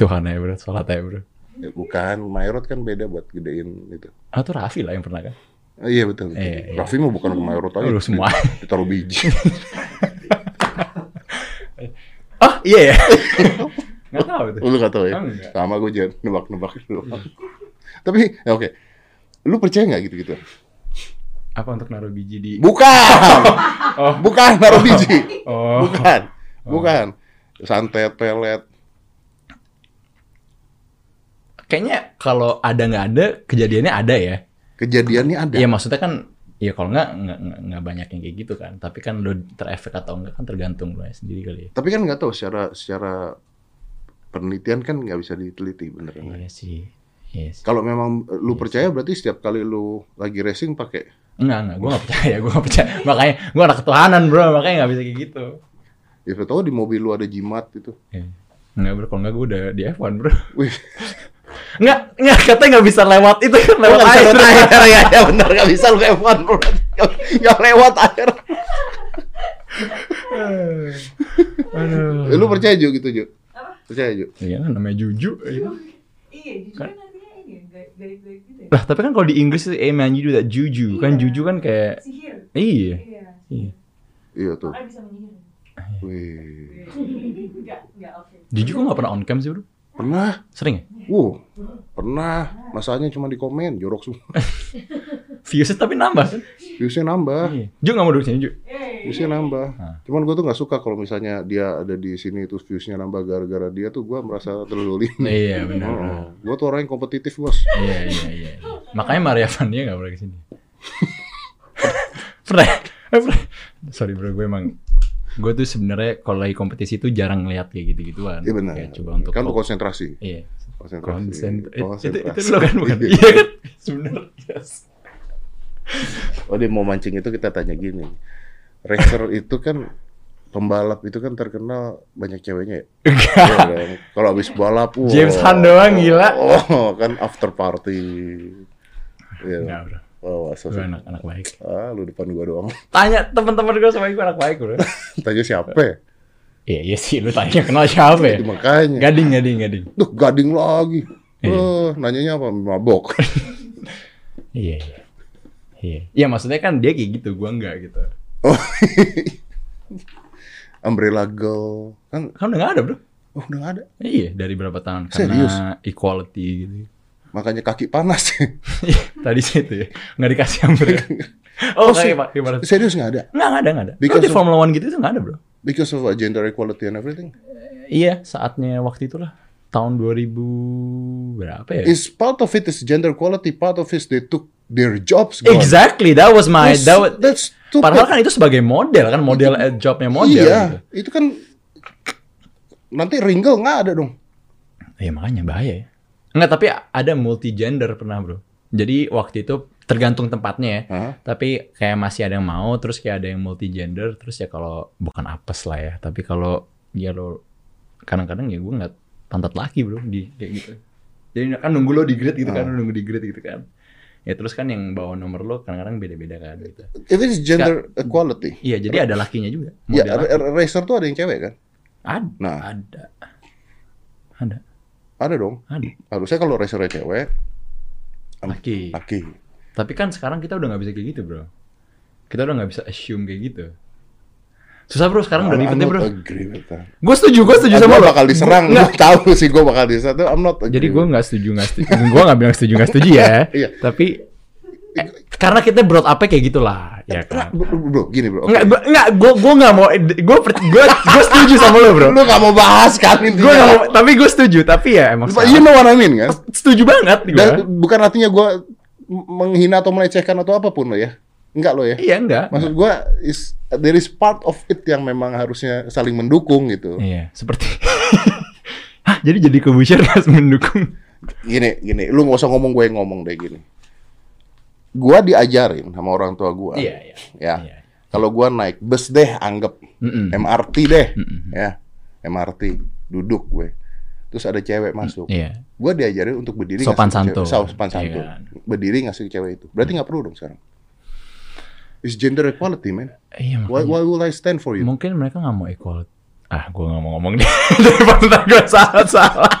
Tuhan ya bro, sholat ya bro. Ya, bukan, Maerot kan beda buat gedein itu. Ah tuh Raffi lah yang pernah kan? Oh, iya betul. betul. Iya. Raffi mah bukan Maerot aja. Lu semua. Ditaruh biji. Oh iya ya. Nggak tahu tuh. Lu gak tau ya? Enggak. Sama gue jangan nebak-nebak dulu. Tapi, ya oke. Lu percaya nggak gitu-gitu? Apa untuk naruh biji di? Bukan! Oh. Bukan naruh biji. Oh. Bukan. Bukan. Santet, pelet. Kayaknya kalau ada nggak ada, kejadiannya ada ya. Kejadiannya ada. Iya maksudnya kan, ya kalau nggak nggak banyak yang kayak gitu kan. Tapi kan lo terefek atau enggak kan tergantung lo sendiri kali ya. Tapi kan nggak tahu secara secara penelitian kan nggak bisa diteliti beneran. Iya sih. Iya sih. Kalau memang lu percaya berarti setiap kali lu lagi racing pakai Enggak, enggak. Gue nggak percaya. Gue nggak percaya. Makanya gue anak ketuhanan bro. Makanya nggak bisa kayak gitu. ya siapa tahu di mobil lu ada jimat gitu. Iya. Enggak bro. Kalau nggak gue udah di F1 bro. Wih, Enggak, enggak. Katanya nggak bisa lewat itu kan. Lewat air. lewat air ya, ya benar nggak bisa lu F1 bro. Nggak lewat air. Aduh. Eh, lu percaya juga gitu Ju? Apa? Percaya Ju? Iya kan namanya Juju. Iya. Iya, jujur kan artinya ini ya, gaib- gaib-gaib gitu ya. Lah tapi kan kalau di Inggris itu eh man you do that juju. Kan Iya. juju kan kayak Sihir. iya. Iya. Iya. Iya tuh. Makanya bisa menyihir. Wih. Enggak, enggak oke. Juju kok nggak pernah on cam sih bro? Pernah. Sering ya? Wuh, pernah. Masalahnya cuma di komen, jorok semua. Viewsnya tapi nambah kan? Viewsnya nambah. Iya. Ju nggak mau duduk sini Ju. Eh, Viewsnya nambah. Nah. Cuman gue tuh nggak suka kalau misalnya dia ada di sini terus viewsnya nambah gara-gara dia tuh gue merasa terlalu Iya benar. Oh, gue tuh orang yang kompetitif bos. Iya iya iya. Makanya Maria Vania nggak pernah ke sini. pernah? Eh, pernah? Sorry bro, gue emang gue tuh sebenarnya kalau lagi kompetisi tuh jarang ngeliat kayak gitu-gituan. Iya benar. Kayak coba untuk kan untuk konsentrasi. Iya. Konsentrasi. Konsen. eh, Itu, Konsentrasi. itu lo kan bukan? Iya kan? Sebenarnya. Yes. Oh dia mau mancing itu kita tanya gini. Racer itu kan pembalap itu kan terkenal banyak ceweknya ya. Iya kan? Kalau habis balap, wah. James Hunt doang, gila. Oh, kan after party. Iya. Enggak bro. Oh, so Gue anak anak baik. Ah, lu depan gua doang. Tanya teman-teman gue sama gue anak baik bro. Tanya siapa? ya? Iya iya sih lu tanya kenal siapa ya? Makanya. Gading gading gading. Duh, gading lagi. Iya. Eh, nanyanya apa? Mabok. Iya iya. Iya. Iya maksudnya kan dia kayak gitu, gua enggak gitu. oh. Umbrella Girl. Kan Kan udah nggak ada bro. oh, udah nggak ada. Iya dari berapa tahun karena Serius? equality gitu. Makanya kaki panas. Iya, Tadi situ ya nggak dikasih umbrella. Oh, Oh, kayak sih. Serius nggak ada? Nggak nggak ada nggak ada. Because di of- Formula One gitu itu nggak ada bro. Because of uh, gender equality and everything. Iya saatnya waktu itulah tahun 2000 berapa ya? Is part of it is gender equality, part of it is they took their jobs. gone. Exactly, that was my That's, that was, that's stupid. Padahal kan itu sebagai model kan model eh, jobnya model. iya, gitu. itu kan nanti ringle nggak ada dong. Iya makanya bahaya ya. Enggak, tapi ada multi gender pernah bro. Jadi waktu itu tergantung tempatnya ya. Hah? Tapi kayak masih ada yang mau, terus kayak ada yang multi gender, terus ya kalau bukan apes lah ya. Tapi kalau ya lo kadang-kadang ya gue nggak pantat laki bro di kayak gitu. Jadi kan nunggu lo di grid gitu kan, Ah. nunggu di grid gitu kan. Ya terus kan yang bawa nomor lo kadang-kadang beda-beda kan gitu. If it's gender equality. Iya, jadi ada lakinya juga. Ya, ra- racer tuh ada yang cewek kan? Ada. Nah. Ada. Ada. Ada dong. Ada. Harusnya kalau racernya cewek, Laki. laki. Tapi kan sekarang kita udah nggak bisa kayak gitu, bro. Kita udah nggak bisa assume kayak gitu. Susah bro, sekarang udah I'm ribetnya not bro. Gue setuju, gue setuju sama Gua lo. bakal diserang. Gue tahu sih gue bakal diserang. I'm not Jadi gue nggak setuju, nggak setuju. gue nggak bilang setuju, nggak setuju ya. Iya. Tapi eh, karena kita brought up kayak gitulah, ya Nah, kan. bro, bro, gini bro. Gua enggak, gua gua enggak mau gue gue gue setuju sama lo, Bro. Lu gak mau bahas kan Gue enggak mau, tapi gue setuju, tapi ya emang you know what I mean kan? setuju banget gue. Bukan artinya gue menghina atau melecehkan atau apa pun lo ya. Enggak lo ya. Iya, enggak. Maksud gue is there is part of it yang memang harusnya saling mendukung gitu. Iya, seperti Hah, jadi jadi kebusian harus mendukung. Gini, gini, lu nggak usah ngomong gue yang ngomong deh gini. Gua diajarin sama orang tua gua. Iya, iya. Ya. Iya. Kalau gua naik bus deh, anggap Mm-mm. MRT deh, Mm-mm. ya. MRT, duduk gue. Terus ada cewek masuk. Iya. Gue diajarin untuk berdiri Sopan ngasih santun. cewek- sopan Iya santun. kan. Berdiri ngasih ke cewek itu. Berarti nggak perlu dong sekarang. It's gender equality, man. Iya, Why, makanya. why will I stand for you? Mungkin mereka nggak mau equal. Ah, gue nggak mau ngomong deh. Daripada gue salah salah.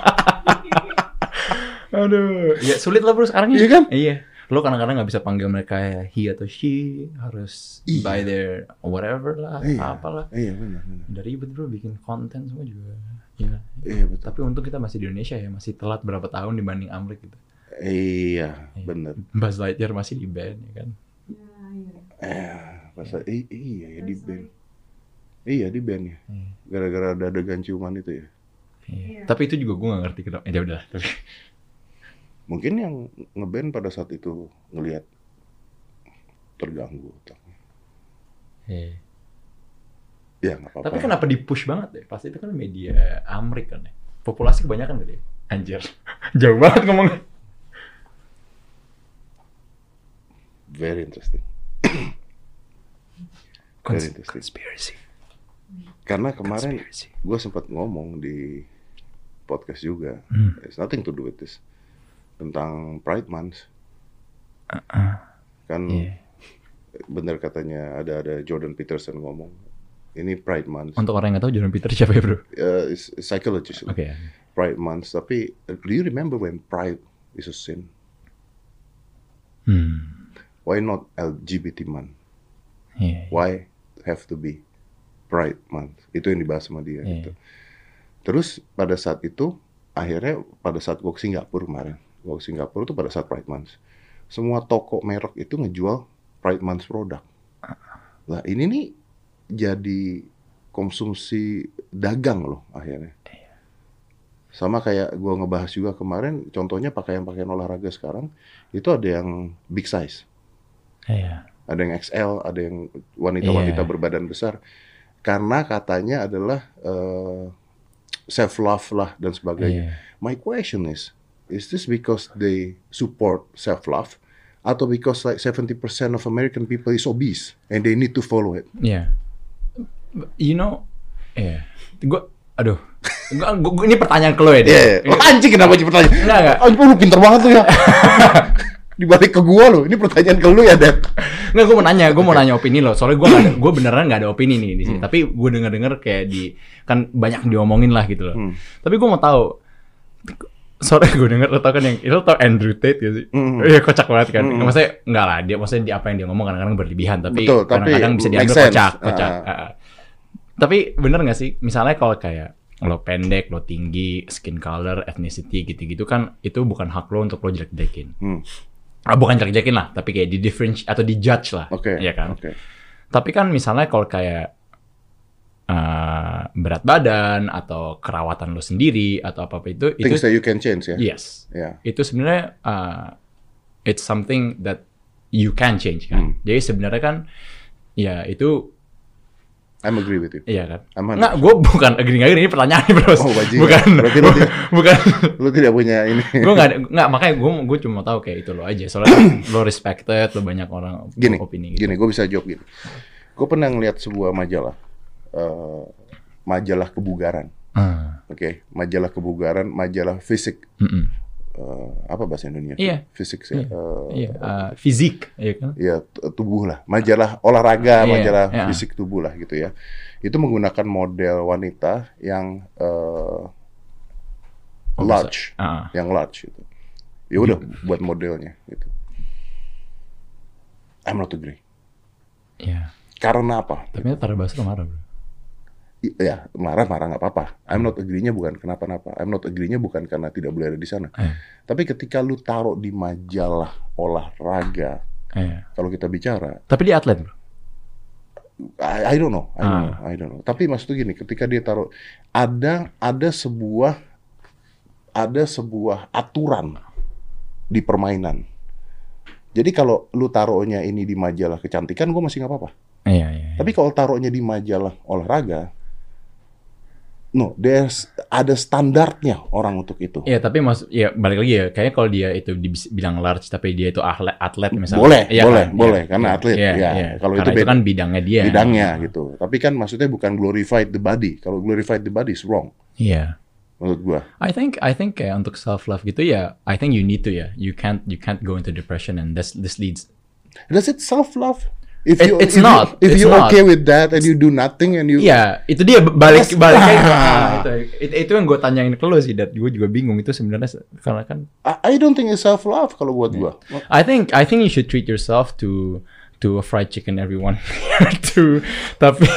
Aduh, ya sulit lah bro sekarang ya. Iya kan? Iya. Lo kadang-kadang nggak bisa panggil mereka he atau she, harus Iya. by their whatever lah, Iya. apalah. Iya benar, benar. Udah ribet bro bikin konten semua juga. Ya. Iya betul. Tapi untung kita masih di Indonesia ya, masih telat berapa tahun dibanding Amerika gitu. Iya, benar. Buzz Lightyear masih di band ya kan. Eh, masa i- iya ya di band. Iya di band ya. Iya. Gara-gara ada adegan ciuman itu ya. Iya. Tapi itu juga gue gak ngerti kenapa. Ya udah. Tapi Mungkin yang ngeband pada saat itu ngelihat terganggu. otaknya. Iya. Ya nggak apa-apa. Tapi kenapa di push banget deh? Pasti itu kan media Amerika kan ya. Populasi kebanyakan gede. Anjir. Jauh banget ngomongnya. Very interesting. Cons- conspiracy. Karena kemarin gue sempat ngomong di podcast juga. Hmm. It's nothing to do with this. Tentang Pride Month. Uh-uh. Kan Iya. bener katanya ada ada Jordan Peterson ngomong. Ini Pride Month. Untuk orang yang gak tahu Jordan Peter siapa ya bro? Uh, is is psychologist. Oke. Pride Month. Tapi uh, do you remember when Pride is a sin? Hmm. Why not LGBT month? Iya. Why have to be Pride month? Itu yang dibahas sama dia. Iya. Gitu. Terus pada saat itu akhirnya pada saat gue ke Singapura kemarin, gue ke Singapura itu pada saat Pride month, semua toko merek itu ngejual Pride month produk. Lah ini nih jadi konsumsi dagang loh akhirnya. Sama kayak gue ngebahas juga kemarin, contohnya pakaian-pakaian olahraga sekarang itu ada yang big size Iya. Ada yang XL, ada yang wanita-wanita Iya. berbadan besar. Karena katanya adalah self love lah dan sebagainya. Iya. My question is, is this because they support self love atau because like 70% of American people is obese and they need to follow it? Iya. You know, iya. Gue, aduh. Gua, gua, gua- ini pertanyaan ke lo ya, yeah. Ini- anjing kenapa sih pertanyaan? Enggak, enggak. Anjing lu pinter banget tuh ya. Dibalik ke gua lo, ini pertanyaan ke lu ya, Dad. Nggak, gue mau nanya, gue mau nanya opini lo. Soalnya gue ada, gue beneran nggak ada opini nih di sini. Tapi gue denger denger kayak di kan banyak diomongin lah gitu loh. Hmm. Tapi gue mau tahu. Soalnya gue denger lo tau kan yang itu tau Andrew Tate gak sih? Hmm. Iya kocak banget kan. Hmm. Maksudnya enggak lah dia maksudnya di apa yang dia ngomong kadang-kadang berlebihan tapi tapi kadang-kadang bisa diambil sense. kocak, kocak. Ah. Ah. Tapi bener gak sih? Misalnya kalau kayak lo pendek, lo tinggi, skin color, ethnicity gitu-gitu kan itu bukan hak lo untuk lo jelek-jelekin. Hmm. Ah, bukan jelek-jelekin lah, tapi kayak di different atau di judge lah. Oke. Iya kan? Oke. Tapi kan misalnya kalau kayak eh, berat badan atau kerawatan lo sendiri atau apa apa itu itu Things that you can change ya. yes Ya. itu sebenarnya eh, it's something that you can change kan. Hmm. Jadi sebenarnya kan ya itu I'm agree with you. iya kan. Aman. Nggak, gue bukan agree nggak agree ini pertanyaan nih bro. Oh, bajingan. bukan Berarti lu tidak- bukan Lu tidak punya ini. gue nggak nggak makanya gue gue cuma tahu kayak itu lo aja soalnya lo respected lo banyak orang gini, opini gitu. gini, gue bisa jawab gini. Gue pernah ngeliat sebuah majalah, eh, majalah kebugaran, Ah, oke, majalah kebugaran, majalah fisik, mm-mm. eh, apa bahasa Indonesia? Iya. Fisik sih. Iya. eh, Iya, eh, fisik, ya kan? ya t- tubuh lah, majalah olahraga, Iya, majalah iya. fisik tubuh lah gitu ya. Itu menggunakan model wanita yang eh, kalau bisa- large, Ah, yang large gitu. Ya udah buat modelnya gitu. I'm not agree. Iya. Karena apa? Tapi Basro marah bro. Ya marah-marah nggak apa-apa. I'm not agree-nya bukan kenapa-napa. I'm not agree-nya bukan karena tidak boleh ada di sana. Eh, Tapi ketika lu taruh di majalah olahraga, iya. kalau kita bicara, Tapi dia atlet bro. I, I don't know, I don't Ah. know, I don't know. Tapi maksudnya gini, ketika dia taruh ada ada sebuah ada sebuah aturan di permainan. Jadi kalau lu taruhnya ini di majalah kecantikan, gue masih nggak apa-apa. Iya iya. Tapi kalau taruhnya di majalah olahraga, no, there's ada standarnya orang untuk itu. Iya tapi mas, ya balik lagi ya. Kayaknya kalau dia itu dibilang large tapi dia itu atlet, atlet misalnya. Boleh, Iya boleh, kan? boleh, Iya, karena iya, atlet, iya, ya. iya. Kalau itu beda- kan bidangnya dia. bidangnya gitu. Tapi kan maksudnya bukan glorified the body. Kalau glorified the body is wrong Iya. menurut gua. I think I think kayak untuk self love gitu ya, I think you need to ya. You can't you can't go into depression and this this leads. Does it self love? If you it's if not, You, if it's you not. okay with that and you do nothing and you Iya, itu dia balik Yes. balik Ah. itu, itu itu yang gue tanyain ke lo sih, dat gue juga bingung itu sebenarnya se- karena kan I, I don't think it's self love kalau buat gua. I think I think you should treat yourself to to a fried chicken everyone to tapi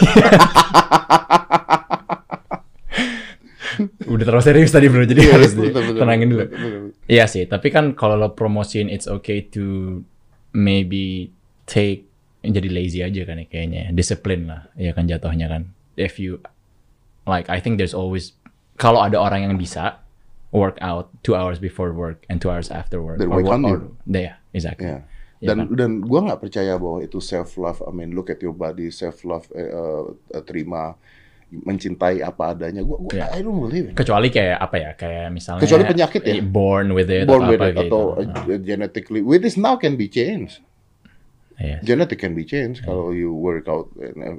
udah terlalu serius tadi bro jadi harus Betul, betul, tenangin dulu. Iya sih tapi kan kalau lo promosiin it's okay to maybe take jadi lazy aja kan ya kayaknya disiplin lah ya kan jatuhnya kan if you like I think there's always kalau ada orang yang bisa work out two hours before work and two hours after work Then or what- can't or- yeah exactly Yeah. Dan kan? dan gua nggak percaya bahwa itu self love. I mean, look at your body, self love, eh, eh, eh, terima, mencintai apa adanya. Gua, gua Yeah. I don't believe it. kecuali kayak apa ya kayak misalnya Kecuali penyakit ya? born with it Born atau with apa it gitu atau uh, genetically, with this now can be changed. Iya. Genetic can be changed kalau you work out.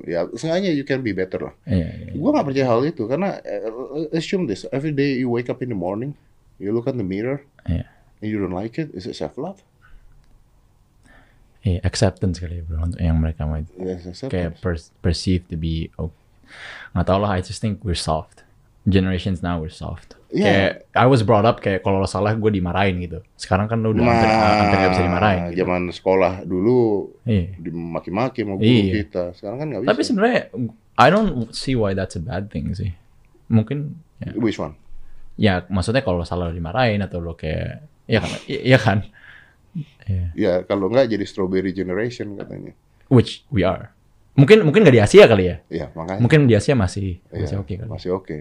Ya, sengaja you can be better lah. Iya, iya. Gue gak percaya hal itu karena uh, assume this every day you wake up in the morning, you look at the mirror, Iya. and you don't like it, is it self love? Iya, acceptance kali ya bro untuk yang mereka mau itu. Yes, acceptance. kayak per- perceived to be oh nggak tau lah I just think we're soft generations now we're soft Yeah. kayak I was brought up kayak kalau lo salah gue dimarahin gitu sekarang kan lo udah hampir, hampir nggak bisa dimarahin gitu. Nah, zaman sekolah dulu Iya. dimaki-maki sama guru Iya. kita. Sekarang kan nggak bisa. tapi sebenarnya I don't see why that's a bad thing sih mungkin ya, Which one? ya maksudnya kalau lo salah lo dimarahin atau lo kayak ya kan iya kan Iya. Ya kalau nggak jadi strawberry generation katanya. which we are mungkin mungkin nggak di Asia kali ya Iya makanya. mungkin di Asia masih Iya, masih oke kali Masih oke.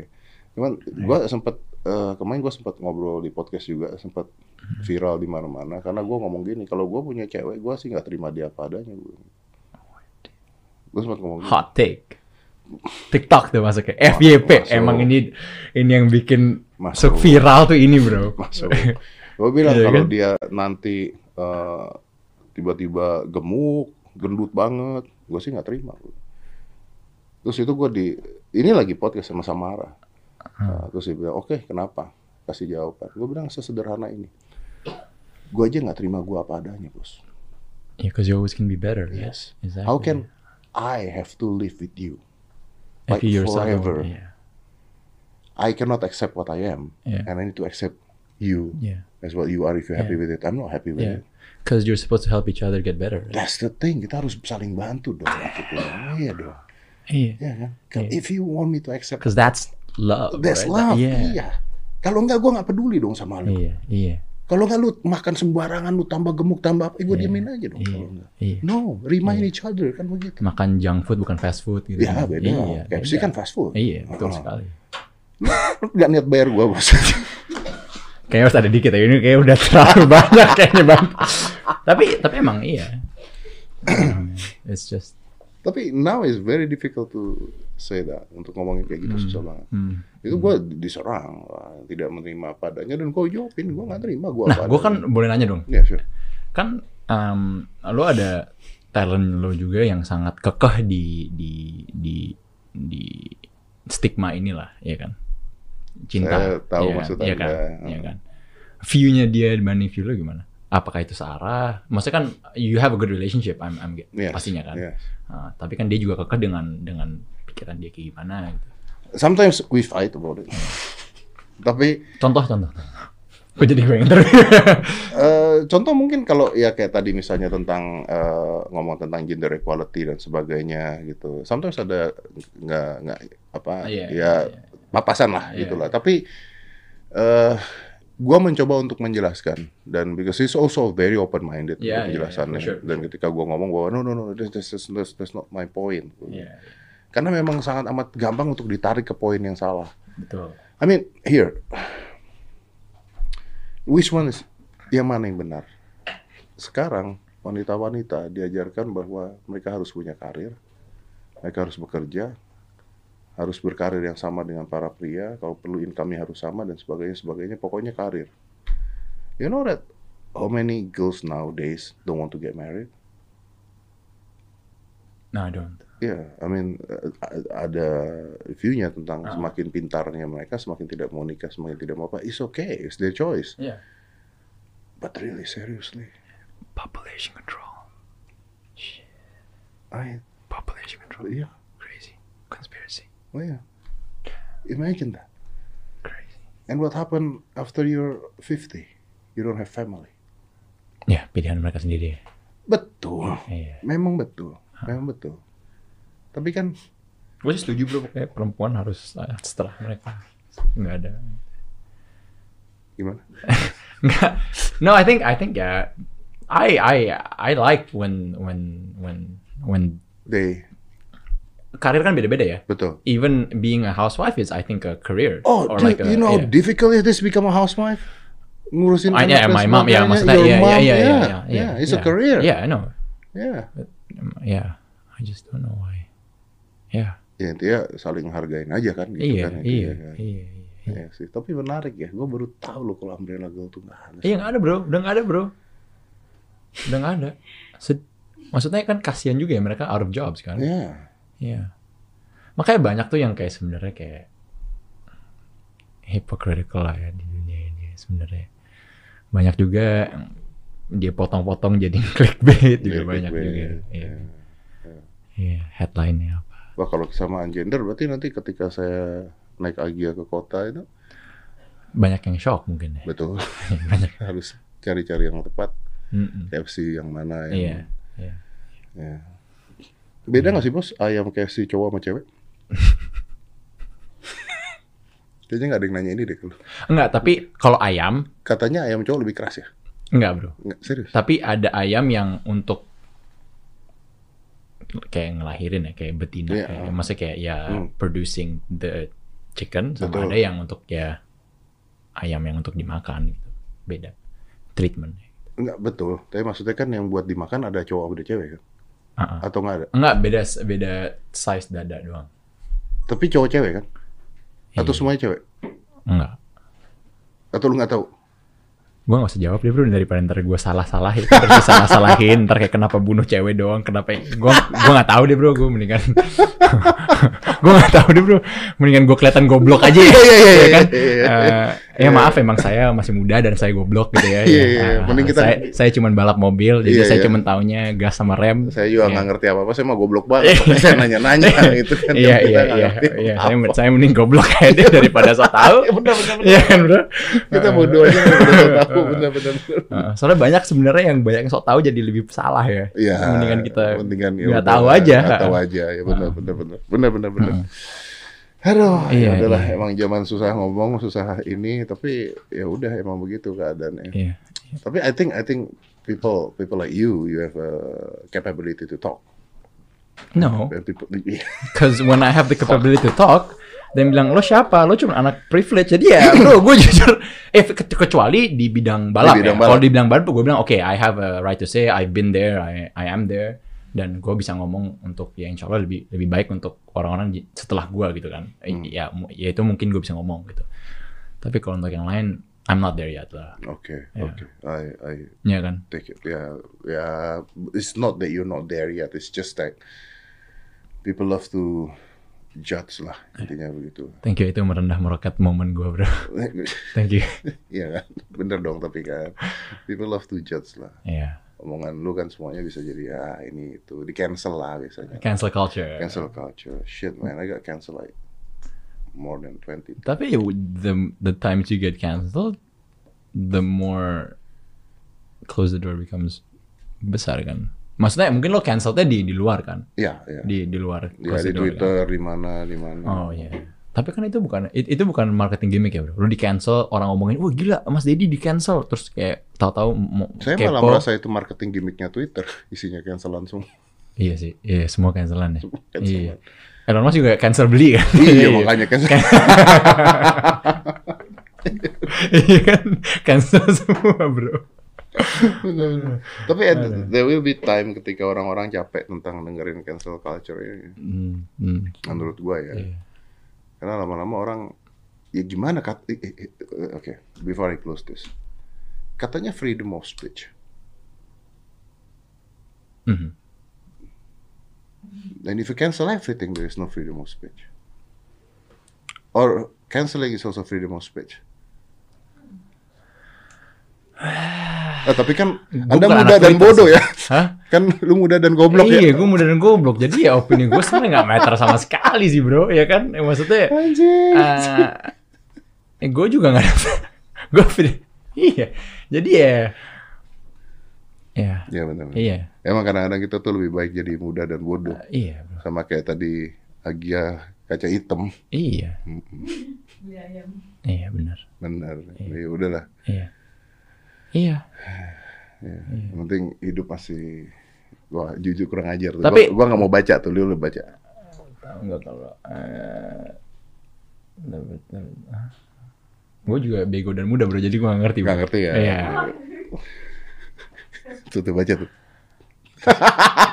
Cuman gua sempet eh, kemarin gua sempat ngobrol di podcast juga sempat viral di mana-mana karena gua ngomong gini kalau gua punya cewek gua sih nggak terima dia apa adanya gua. Gua sempat ngomong gini. hot take. TikTok tuh masuk ke FYP. masuk. Emang ini ini yang bikin Masuk. viral tuh ini, Bro. masuk. Gue bilang Iya kalau kan? dia nanti eh, tiba-tiba gemuk, gendut banget, gue sih nggak terima. Terus itu gue di ini lagi podcast sama Samara. Hmm. Nah, terus dia bilang, oke kenapa? Kasih jawaban. Gue bilang sesederhana ini. Gue aja nggak terima gue apa adanya, bos. Yeah, because you always can be better. Yes. Exactly. How can I have to live with you? If like yourself forever? Yeah. I cannot accept what I am, Yeah. and I need to accept you Yeah. as what you are. If you're happy Yeah. with it, I'm not happy with Yeah. it. Because you're supposed to help each other get better. That's the thing. Kita harus saling bantu dong. Iya dong. Iya. Iya kan? Kalau- If you want me to accept, Because that's love. that's right? love. Yeah. Iya. Kalau enggak, gue nggak peduli dong sama lu. Iya. Iya. Kalau enggak lu makan sembarangan, lu tambah gemuk, tambah apa, eh, gue Iya. diemin aja dong. Iya. Iya. No, remind each other kan begitu. Makan junk food bukan fast food gitu. Ya beda. Iya. KFC beda. kan fast food. Iya, betul Oh. sekali. Nggak niat bayar gue bos. Kayaknya harus ada dikit ya. Ini kayak udah terlalu banyak kayaknya bang. tapi tapi emang iya. It's just. Tapi now is very difficult to say that. Untuk ngomongin kayak gitu susah banget. Hmm. Itu gue diserang, tidak menerima padanya dan gue jawabin, gue nggak terima gue Nah, gue kan boleh nanya dong. Ya, sure. Kan um, lo ada talent lo juga yang sangat kekeh di di di di stigma inilah, ya kan? Cinta. Saya tahu ya, maksud ya Anda. kan? Ya kan? View-nya dia dibanding view lo gimana? Apakah itu searah? Maksudnya kan you have a good relationship, I'm, I'm Yes, pastinya kan. yes. Nah, tapi kan dia juga kekeh dengan dengan pikiran dia kayak gimana gitu. Sometimes we fight about it. Tapi Contoh contoh. Kok jadi gue yang interview? eh, contoh mungkin kalau ya kayak tadi misalnya tentang eh, ngomong tentang gender equality dan sebagainya gitu. Sometimes ada nggak nggak apa Iya, ya iya, iya. papasan lah Iya. gitulah. Tapi eh gua mencoba untuk menjelaskan dan because he's also very open minded Iya, iya, penjelasannya iya, for sure, dan ketika gua ngomong bahwa no no no this, this, this, this, that's not my point. Iya, Karena memang sangat amat gampang untuk ditarik ke poin yang salah. betul. I mean, here. Which one is yang mana yang benar? Sekarang wanita-wanita diajarkan bahwa mereka harus punya karir, mereka harus bekerja, harus berkarir yang sama dengan para pria, kalau perlu income-nya harus sama dan sebagainya sebagainya, pokoknya karir. You know that how many girls nowadays don't want to get married? No, I don't. Ya, I mean uh, ada view-nya tentang Ah. semakin pintarnya mereka, semakin tidak mau nikah, semakin tidak mau apa. It's okay, it's their choice. Yeah. But really, seriously, Population control. I, Population control. yeah, Crazy. Conspiracy. oh yeah. Imagine that. Crazy. And what happened after you're 50? You don't have family. Ya, pilihan mereka sendiri. Betul, Iya. memang betul, memang betul. Tapi kan, Gue sih setuju bro, pokoknya perempuan harus uh, setelah mereka nggak ada. gimana? Nggak. no, I think I think ya, I I I like when when when when They, karir kan beda-beda ya. betul. Even being a housewife is I think a career. Oh, Or dude, like a- you know how yeah. difficult it is become a housewife? Ngurusin Ah, yeah, anak dan my mom, yeah, maksudnya, yeah, mom, yeah, yeah, yeah, yeah, yeah, yeah, it's a yeah. career. Yeah, I know. Yeah. Um, yeah, I just don't know why. Yeah, Ya, intinya saling hargain aja kan gitu iya, kan. iya, iya, kan. iya, iya. Iya sih, tapi menarik ya. Gue baru tahu loh kalau umbrella girl tuh nggak ada. Iya nggak ada bro, udah nggak ada bro, udah nggak ada. Sed- Maksudnya kan kasihan juga ya mereka out of jobs kan. Iya. Iya. Makanya banyak tuh yang kayak sebenarnya kayak hypocritical lah ya di dunia ini sebenarnya. Banyak juga dia potong-potong jadi clickbait juga Iya, banyak clickbait, juga. Iya. iya. Iya, headline-nya apa? Wah kalau kesamaan gender berarti nanti ketika saya naik Agia ke kota itu Banyak yang shock mungkin ya. betul banyak. harus cari-cari yang tepat Mm-mm. KFC yang mana yang Iya, iya. ya. Beda nggak sih bos ayam KFC cowok sama cewek? Kayaknya nggak ada yang nanya ini deh kalau Enggak, tapi kalau ayam katanya ayam cowok lebih keras ya? enggak, Bro. Nggak serius? Tapi ada ayam yang untuk kayak ngelahirin ya, kayak betina, Iya. kayak, maksudnya kayak ya Hmm. producing the chicken, sama Betul. ada yang untuk ya ayam yang untuk dimakan gitu. Beda treatment. Nggak betul. Tapi maksudnya kan yang buat dimakan ada cowok ada cewek kan? Uh-uh. Atau nggak ada? Enggak, beda beda size dada doang. Tapi cowok cewek kan? Atau Iya. semuanya cewek? Enggak. Atau lu nggak tahu? Gue gak usah jawab deh bro. Daripada ntar gue salah-salah itu terus salah-salahin ntar kayak kenapa bunuh cewek doang kenapa gue gue nggak tahu deh bro. Gue mendingan gue nggak tahu deh bro. Mendingan gue kelihatan goblok aja ya, ya kan? iya, iya. Eh, ya maaf emang saya masih muda dan saya goblok gitu ya, Iya, Ya, iya, ah, mending kita- saya saya cuman balap mobil jadi Iya, saya iya. cuman taunya gas sama rem Saya juga Iya. nggak ngerti apa-apa, saya mah goblok banget. Saya nanya-nanya itu kan. Iya iya iya iya saya saya mending goblok dia daripada so tahu Bener, bener, bener. Iya kan bro Kita bodoh aja tahu, bener-bener. Heeh, soalnya banyak sebenarnya yang banyak yang sok tahu jadi lebih salah ya. Iya. Mendingan kita mendingan ya tahu aja. Nggak tahu aja, ya benar, benar, benar, benar, benar, benar. Aduh, Iya, ya udahlah, iya. emang zaman susah ngomong, susah ini, tapi ya udah emang begitu keadaannya. Iya. Tapi I think, I think people, people like you, you have a capability to talk. No, because when I have the capability to talk, dan bilang lo siapa? Lo cuma anak privilege. Jadi ya bro, gue jujur. Eh ke- kecuali di bidang balap Di bidang ya. balap. Kalau di bidang balap, gue bilang oke, I have a right to say I've been there, I, I am there, dan gue bisa ngomong untuk ya insya Allah lebih lebih baik untuk orang-orang setelah gue gitu kan. Eh, Hmm. Ya, ya itu mungkin gue bisa ngomong gitu. Tapi kalau untuk yang lain, I'm not there yet lah. okay, Yeah. okay, I, I Iya kan? take it. Yeah, yeah. It's not that you're not there yet. It's just that people love to judge lah intinya begitu. Thank you itu merendah meroket momen gue bro. Thank you. Iya kan, bener dong tapi kan people love to judge lah. Iya. Omongan lu kan semuanya bisa jadi ya ini itu di cancel lah biasanya. Cancel culture. Cancel culture, shit man, I got cancel like more than 20. Tapi the the times you get cancelled, the more close the door becomes besar kan. Maksudnya mungkin lo cancelednya di di luar kan, Iya, iya. di di luar. Ya, close di door, kan? Twitter, di mana, di mana. Oh iya. Tapi kan itu bukan it- itu bukan marketing gimmick ya bro. Lo di cancel orang ngomongin, wah gila Mas Dedi di cancel terus kayak tahu-tahu Saya malah kepo. merasa itu marketing gimmicknya Twitter, isinya cancel langsung. Iya sih, iya semua cancelan ya. cancelan. Iya. Elon Musk juga cancel beli kan. iya, makanya cancel. Iya kan, cancel semua bro. Tapi at- there will be time ketika orang-orang capek tentang dengerin cancel culture ini. Hmm, hmm. Menurut gua ya. Iya. Karena lama-lama orang ya gimana kat eh, eh, eh, Oke, before I close this. Katanya freedom of speech. Mhm. And if you cancel everything, there is no freedom of speech. Or canceling is also freedom of speech. Ah, tapi kan Gua Anda muda dan bodoh sih. ya. Hah? Kan lu muda dan goblok iya, ya. gue muda dan goblok. Jadi ya opini gue sebenarnya nggak meter sama sekali sih bro, ya kan? Eh, maksudnya, Anjir. eh, gue juga nggak ada. gue iya. Jadi ya, ya, Ya benar. iya, Emang kadang-kadang kita tuh lebih baik jadi muda dan bodoh. iya, bro. Sama kayak tadi Agia kaca hitam. iya, Beli ayam. iya benar, Benar. Ya udahlah. iya, iya. Ya. Yang penting hidup masih Wah, jujur kurang ajar tuh. Tapi- gua, gua nggak mau baca tuh, lu, lu baca. Tahu nggak kalau gue juga bego dan muda bro, jadi gue nggak ngerti. Nggak bro. ngerti ya? Iya, Tuh, tuh baca tuh.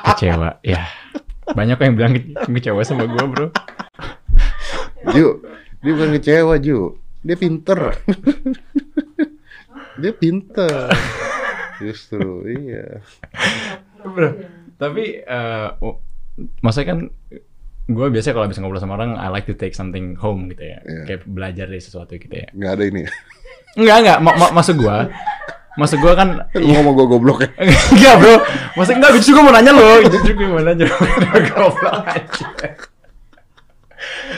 kecewa. Ya, banyak yang bilang ke- kecewa sama gue bro. Ju, dia bukan kecewa Ju, dia pinter. dia pinter. Justru, iya. Bro, tapi eh, oh, maksudnya kan gue biasanya kalau habis ngobrol sama orang, I like to take something home gitu ya, Iya. kayak belajar dari sesuatu gitu ya. Nggak ada ini. Enggak enggak, ma ma maksud gue, maksud gue kan, Lu ngomong gua goblok ya. enggak bro, maksud enggak, justru gue mau nanya lo, justru gue mau nanya, goblok aja.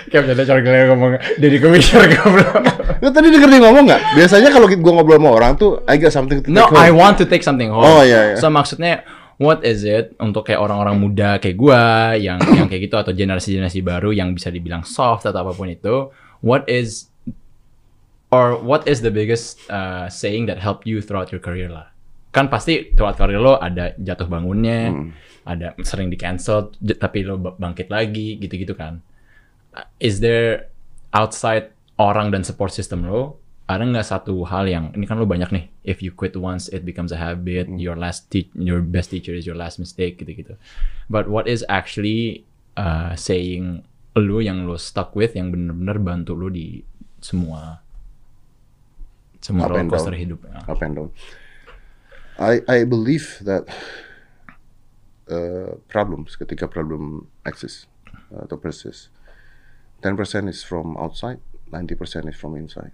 Kayak bercanda corgel ngomong, jadi komisioner goblok. Lu tadi denger dia ngomong nggak? Biasanya kalau gua ngobrol sama orang tuh, I got something to take No, home. I want to take something home. Oh, iya, iya. So maksudnya what is it untuk kayak orang-orang muda kayak gua yang yang kayak gitu atau generasi-generasi baru yang bisa dibilang soft atau apa pun itu, what is or what is the biggest uh, saying that helped you throughout your career lah? Kan pasti throughout career lo ada jatuh bangunnya, Hmm. ada sering di cancel tapi lo bangkit lagi gitu-gitu kan. Is there outside orang dan support system lo ada nggak satu hal yang ini kan lo banyak nih if you quit once it becomes a habit your last te- your best teacher is your last mistake gitu-gitu but what is actually uh, saying lo yang lo stuck with yang bener-bener bantu lo di semua semua Up roller coaster hidup ya. up and down. I I believe that uh, problems ketika problem exist uh, atau persist, 10% is from outside, 90% is from inside.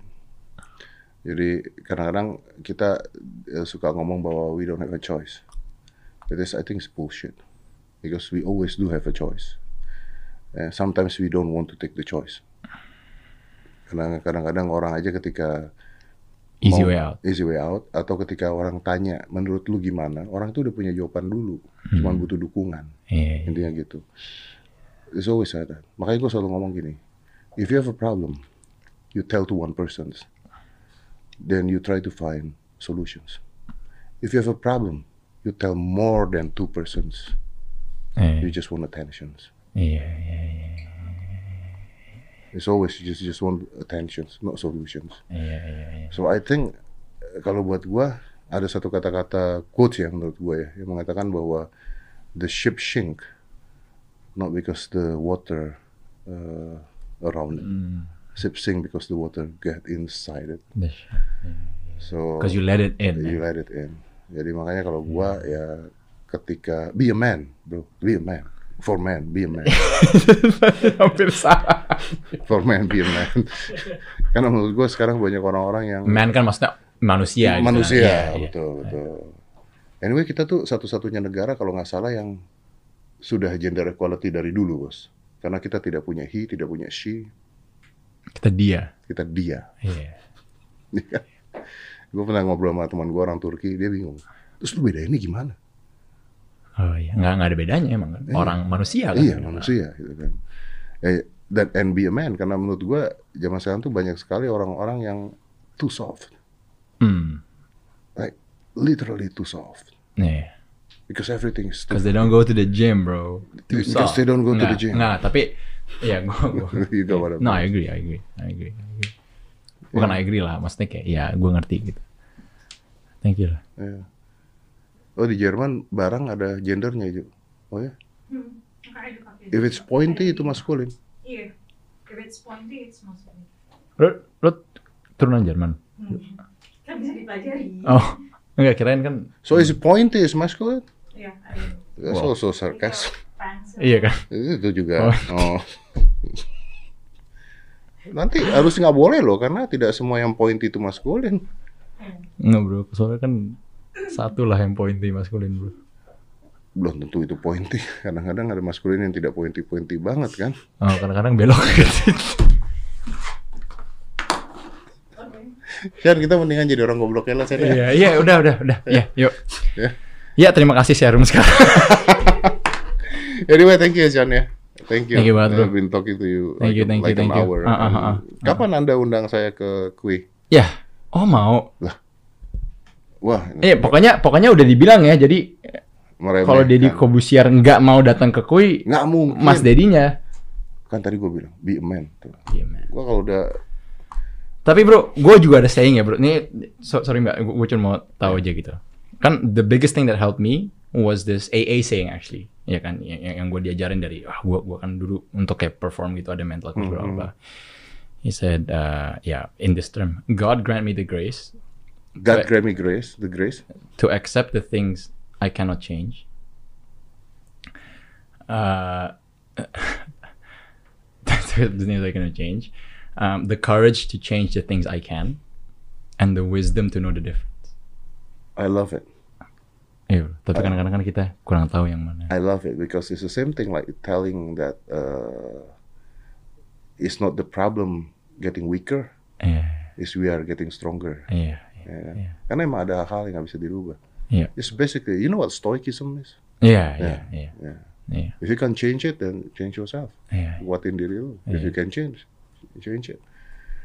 Jadi kadang-kadang kita uh, suka ngomong bahwa we don't have a choice. It is I think it's bullshit because we always do have a choice. And sometimes we don't want to take the choice. Karena kadang-kadang orang aja ketika easy mau- way out Easy way out atau ketika orang tanya menurut lu gimana, orang tuh udah punya jawaban dulu, cuman butuh dukungan. Iya, iya. Intinya gitu. It's always like that. Makanya gue selalu ngomong gini, if you have a problem, you tell to one person, then you try to find solutions. If you have a problem, you tell more than two persons. Iya, You just want attentions. iya, iya, iya, It's always you just just want attentions, not solutions. iya, iya, iya. So I think eh, kalau buat gua ada satu kata-kata quotes ya menurut gua ya yang mengatakan bahwa the ship sink not because the water uh, around it. Ship sink because the water get inside it. The shit. So Because you let it in. you ya. let it in. Jadi makanya kalau gua ya ketika be a man, bro, be a man. For man, be a man. Hampir salah. For man, be a man. Karena menurut gua sekarang banyak orang-orang yang Man kan maksudnya manusia. gitu. manusia Iya, iya. betul betul anyway kita tuh satu-satunya negara kalau nggak salah yang sudah gender equality dari dulu bos karena kita tidak punya he tidak punya she Kita dia. kita dia. Iya. gue pernah ngobrol sama teman gue orang Turki, dia bingung. Terus lu beda ini gimana? Oh iya, nggak nggak ada bedanya emang kan. Orang manusia kan. Iya manusia gitu kan. Eh, dan and be a man karena menurut gue zaman sekarang tuh banyak sekali orang-orang yang too soft, Hmm. like literally too soft. Iya. Because everything is Because they don't go to the gym, bro. Too Because soft. they don't go to the Nggak, gym. Nggak, tapi ya gua, gua You know what I No, mean. I agree, I agree, I agree. I agree. Bukan I agree lah, maksudnya kayak ya gue ngerti gitu. Thank you lah. Iya. Oh di Jerman barang ada gendernya itu. Oh ya. Hmm, If it's juga. pointy itu maskulin. Iya. If it's pointy, it's masculine. Lo, lo turunan Jerman? Hmm. Kan bisa dipelajari. Oh, enggak kirain kan. So is it pointy is masculine? Iya, ada. That's Wow. also sarcasm. Pants. Iya kan? Itu juga. Oh. Nanti harus nggak boleh loh karena tidak semua yang pointy itu maskulin. Enggak bro, soalnya kan satu lah yang pointy maskulin bro. Belum tentu itu pointy. Kadang-kadang ada maskulin yang tidak pointy-pointy banget kan. Oh, kadang-kadang belok gitu. Kita mendingan jadi orang goblok ya lah ya. Iya, iya, udah, udah, udah. Iya, yuk. Ya. Ya, terima kasih Sharum sekarang. Anyway, thank you Sian ya. Thank you. Thank you banget, bro. I've been talking to you Thank like, you, thank you, like an thank you. hour. Ah, ah, ah, ah. Kapan Anda undang saya ke Kui? ya, oh mau. Wah, Eh, pokoknya pokoknya udah dibilang ya. Jadi kalau Deddy Kobusier nggak mau datang ke Kui, nggak mungkin. Mas Dedinya. Kan tadi gue bilang, be a man. Tuh. Iya, man. Gua kalau udah Tapi bro, gue juga ada saying ya bro. Ini so- sorry mbak, gue cuma mau tahu aja gitu. Kan the biggest thing that helped me was this AA saying actually. Ya kan, yang, yang- gue diajarin dari, ah gue gua kan dulu untuk kayak perform gitu ada mental coach Mhm. berapa. He said, uh, yeah, in this term, God grant me the grace God grant me grace, the grace. to accept the things I cannot change. Uh, the things I cannot change. Um, the courage to change the things I can, and the wisdom to know the difference. I love it. Iya, tapi kadang-kadang kan kita kurang tahu yang mana. I love it because it's the same thing like telling that uh, it's not the problem getting weaker, Iya, is we are getting stronger. iya, Ya kan? Iya. Karena emang ada hal yang nggak bisa dirubah. iya, It's basically, you know what stoicism is? iya, iya, Yeah. iya, Yeah. iya, If you can change it, then change yourself. iya. Buatin diri lu. If Yeah. you can change, change it.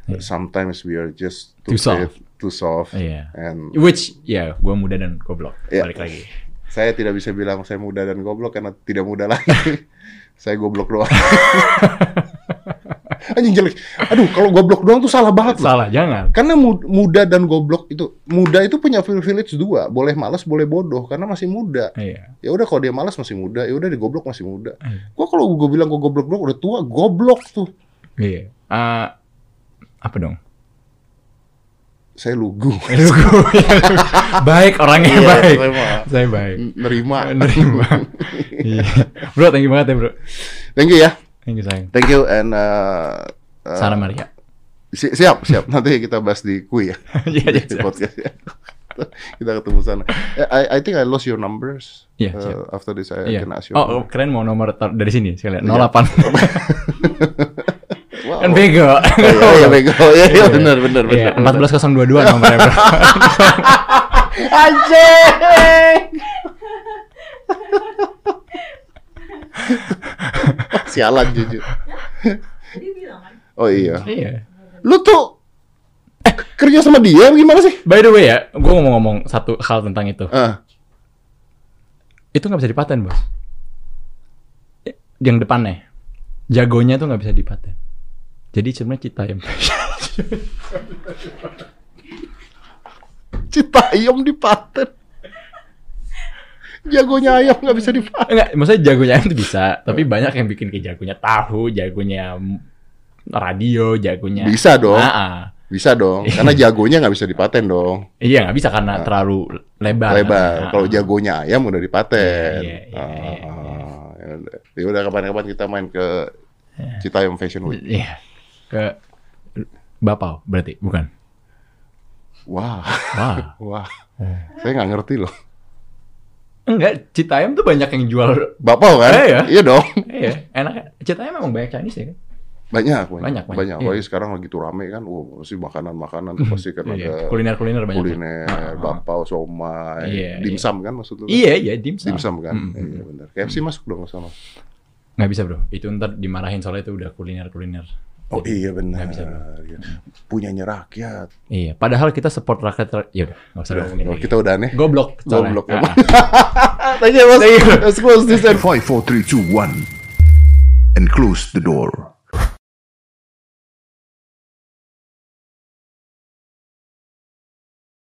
Yeah. But sometimes we are just Too soft. too soft, Iya. and Which, ya, gue muda dan goblok. Iya. Balik lagi. saya tidak bisa bilang saya muda dan goblok karena tidak muda lagi. saya goblok doang. Anjing jelek. Aduh, kalau goblok doang tuh salah banget loh. Salah, jangan. Karena mu- muda dan goblok itu muda itu punya privilege dua, boleh malas, boleh bodoh karena masih muda. Iya. Ya udah kalau dia malas masih muda, ya udah dia goblok masih muda. Iya. Gua kalau gua bilang gua goblok doang udah tua, goblok tuh. Iya. Eh, apa dong? Saya lugu. baik orangnya Iya, baik. saya mah. Saya baik. Nerima. Nerima. Iya. Bro, thank you banget ya, Bro. Thank you ya. Thank you, sayang. Thank you and uh, uh, Sarah Maria. si- siap, siap. Nanti kita bahas di kui ya. Iya, iya, di podcast ya. kita ketemu sana. Eh, I, I think I lost your numbers. Iya, Uh, siap. after this I Iya. can ask you. Oh, keren mau nomor dari sini sekalian. Iya. 08. Kan bego. Oh, iya, iya, bego. Iya, iya, benar, benar, Iya, benar. 14022 nomornya, Bro. Anjing. Sialan jujur. Oh iya. Iya. Lu tuh eh, kerja sama dia gimana sih? By the way ya, gue ngomong-ngomong satu hal tentang itu. Ah, Itu nggak bisa dipaten, Bos. Yang depannya. Jagonya tuh nggak bisa dipaten. Jadi sebenarnya cita yang cita ayam dipaten. Jagonya ayam nggak bisa dipaten. Enggak, maksudnya jagonya ayam tuh bisa, tapi banyak yang bikin kayak jagonya tahu, jagonya radio, jagonya. Bisa dong. Ah, ah. Bisa dong, karena jagonya nggak bisa dipaten dong. Iya nggak bisa karena terlalu lebar. Lebar. Ah, Kalau jagonya ayam udah dipaten. Iya, iya, iya, iya, Ah, ya udah. Ya udah kapan-kapan kita main ke Citayam Fashion Week. Iya. Ke Bapau berarti, bukan? Wah, Wah. wah. Saya nggak ngerti loh. Enggak, Citayam tuh banyak yang jual. Bapak kan? Eh, ya. Iya dong. Iya, enak. Citayam memang banyak Chinese ya kan? Banyak, banyak, Banyak, banyak. banyak. Iya. Sekarang lagi tuh rame kan, wow, pasti makanan-makanan tuh pasti kan Iya, ada kuliner-kuliner banyak. kuliner, Ah, ah. bapau, somai, Iya, dimsum kan maksud lu? kan? Iya, iya, dimsum. Dimsum kan? Mm, mm, Iya benar. KFC masuk dong ke sana. Nggak bisa bro, itu ntar dimarahin soalnya itu udah kuliner-kuliner. Oh iya benar. Bisa. Iya. Punyanya rakyat. Iya, padahal kita support rakyat. Ya udah, nggak usah Udah, ngomongin oh, lagi. kita udah nih. Goblok. Goblok Ah, emang. ah. Thank you, Mas. Let's close this 5, 4, 3, 2, 1. And close the door.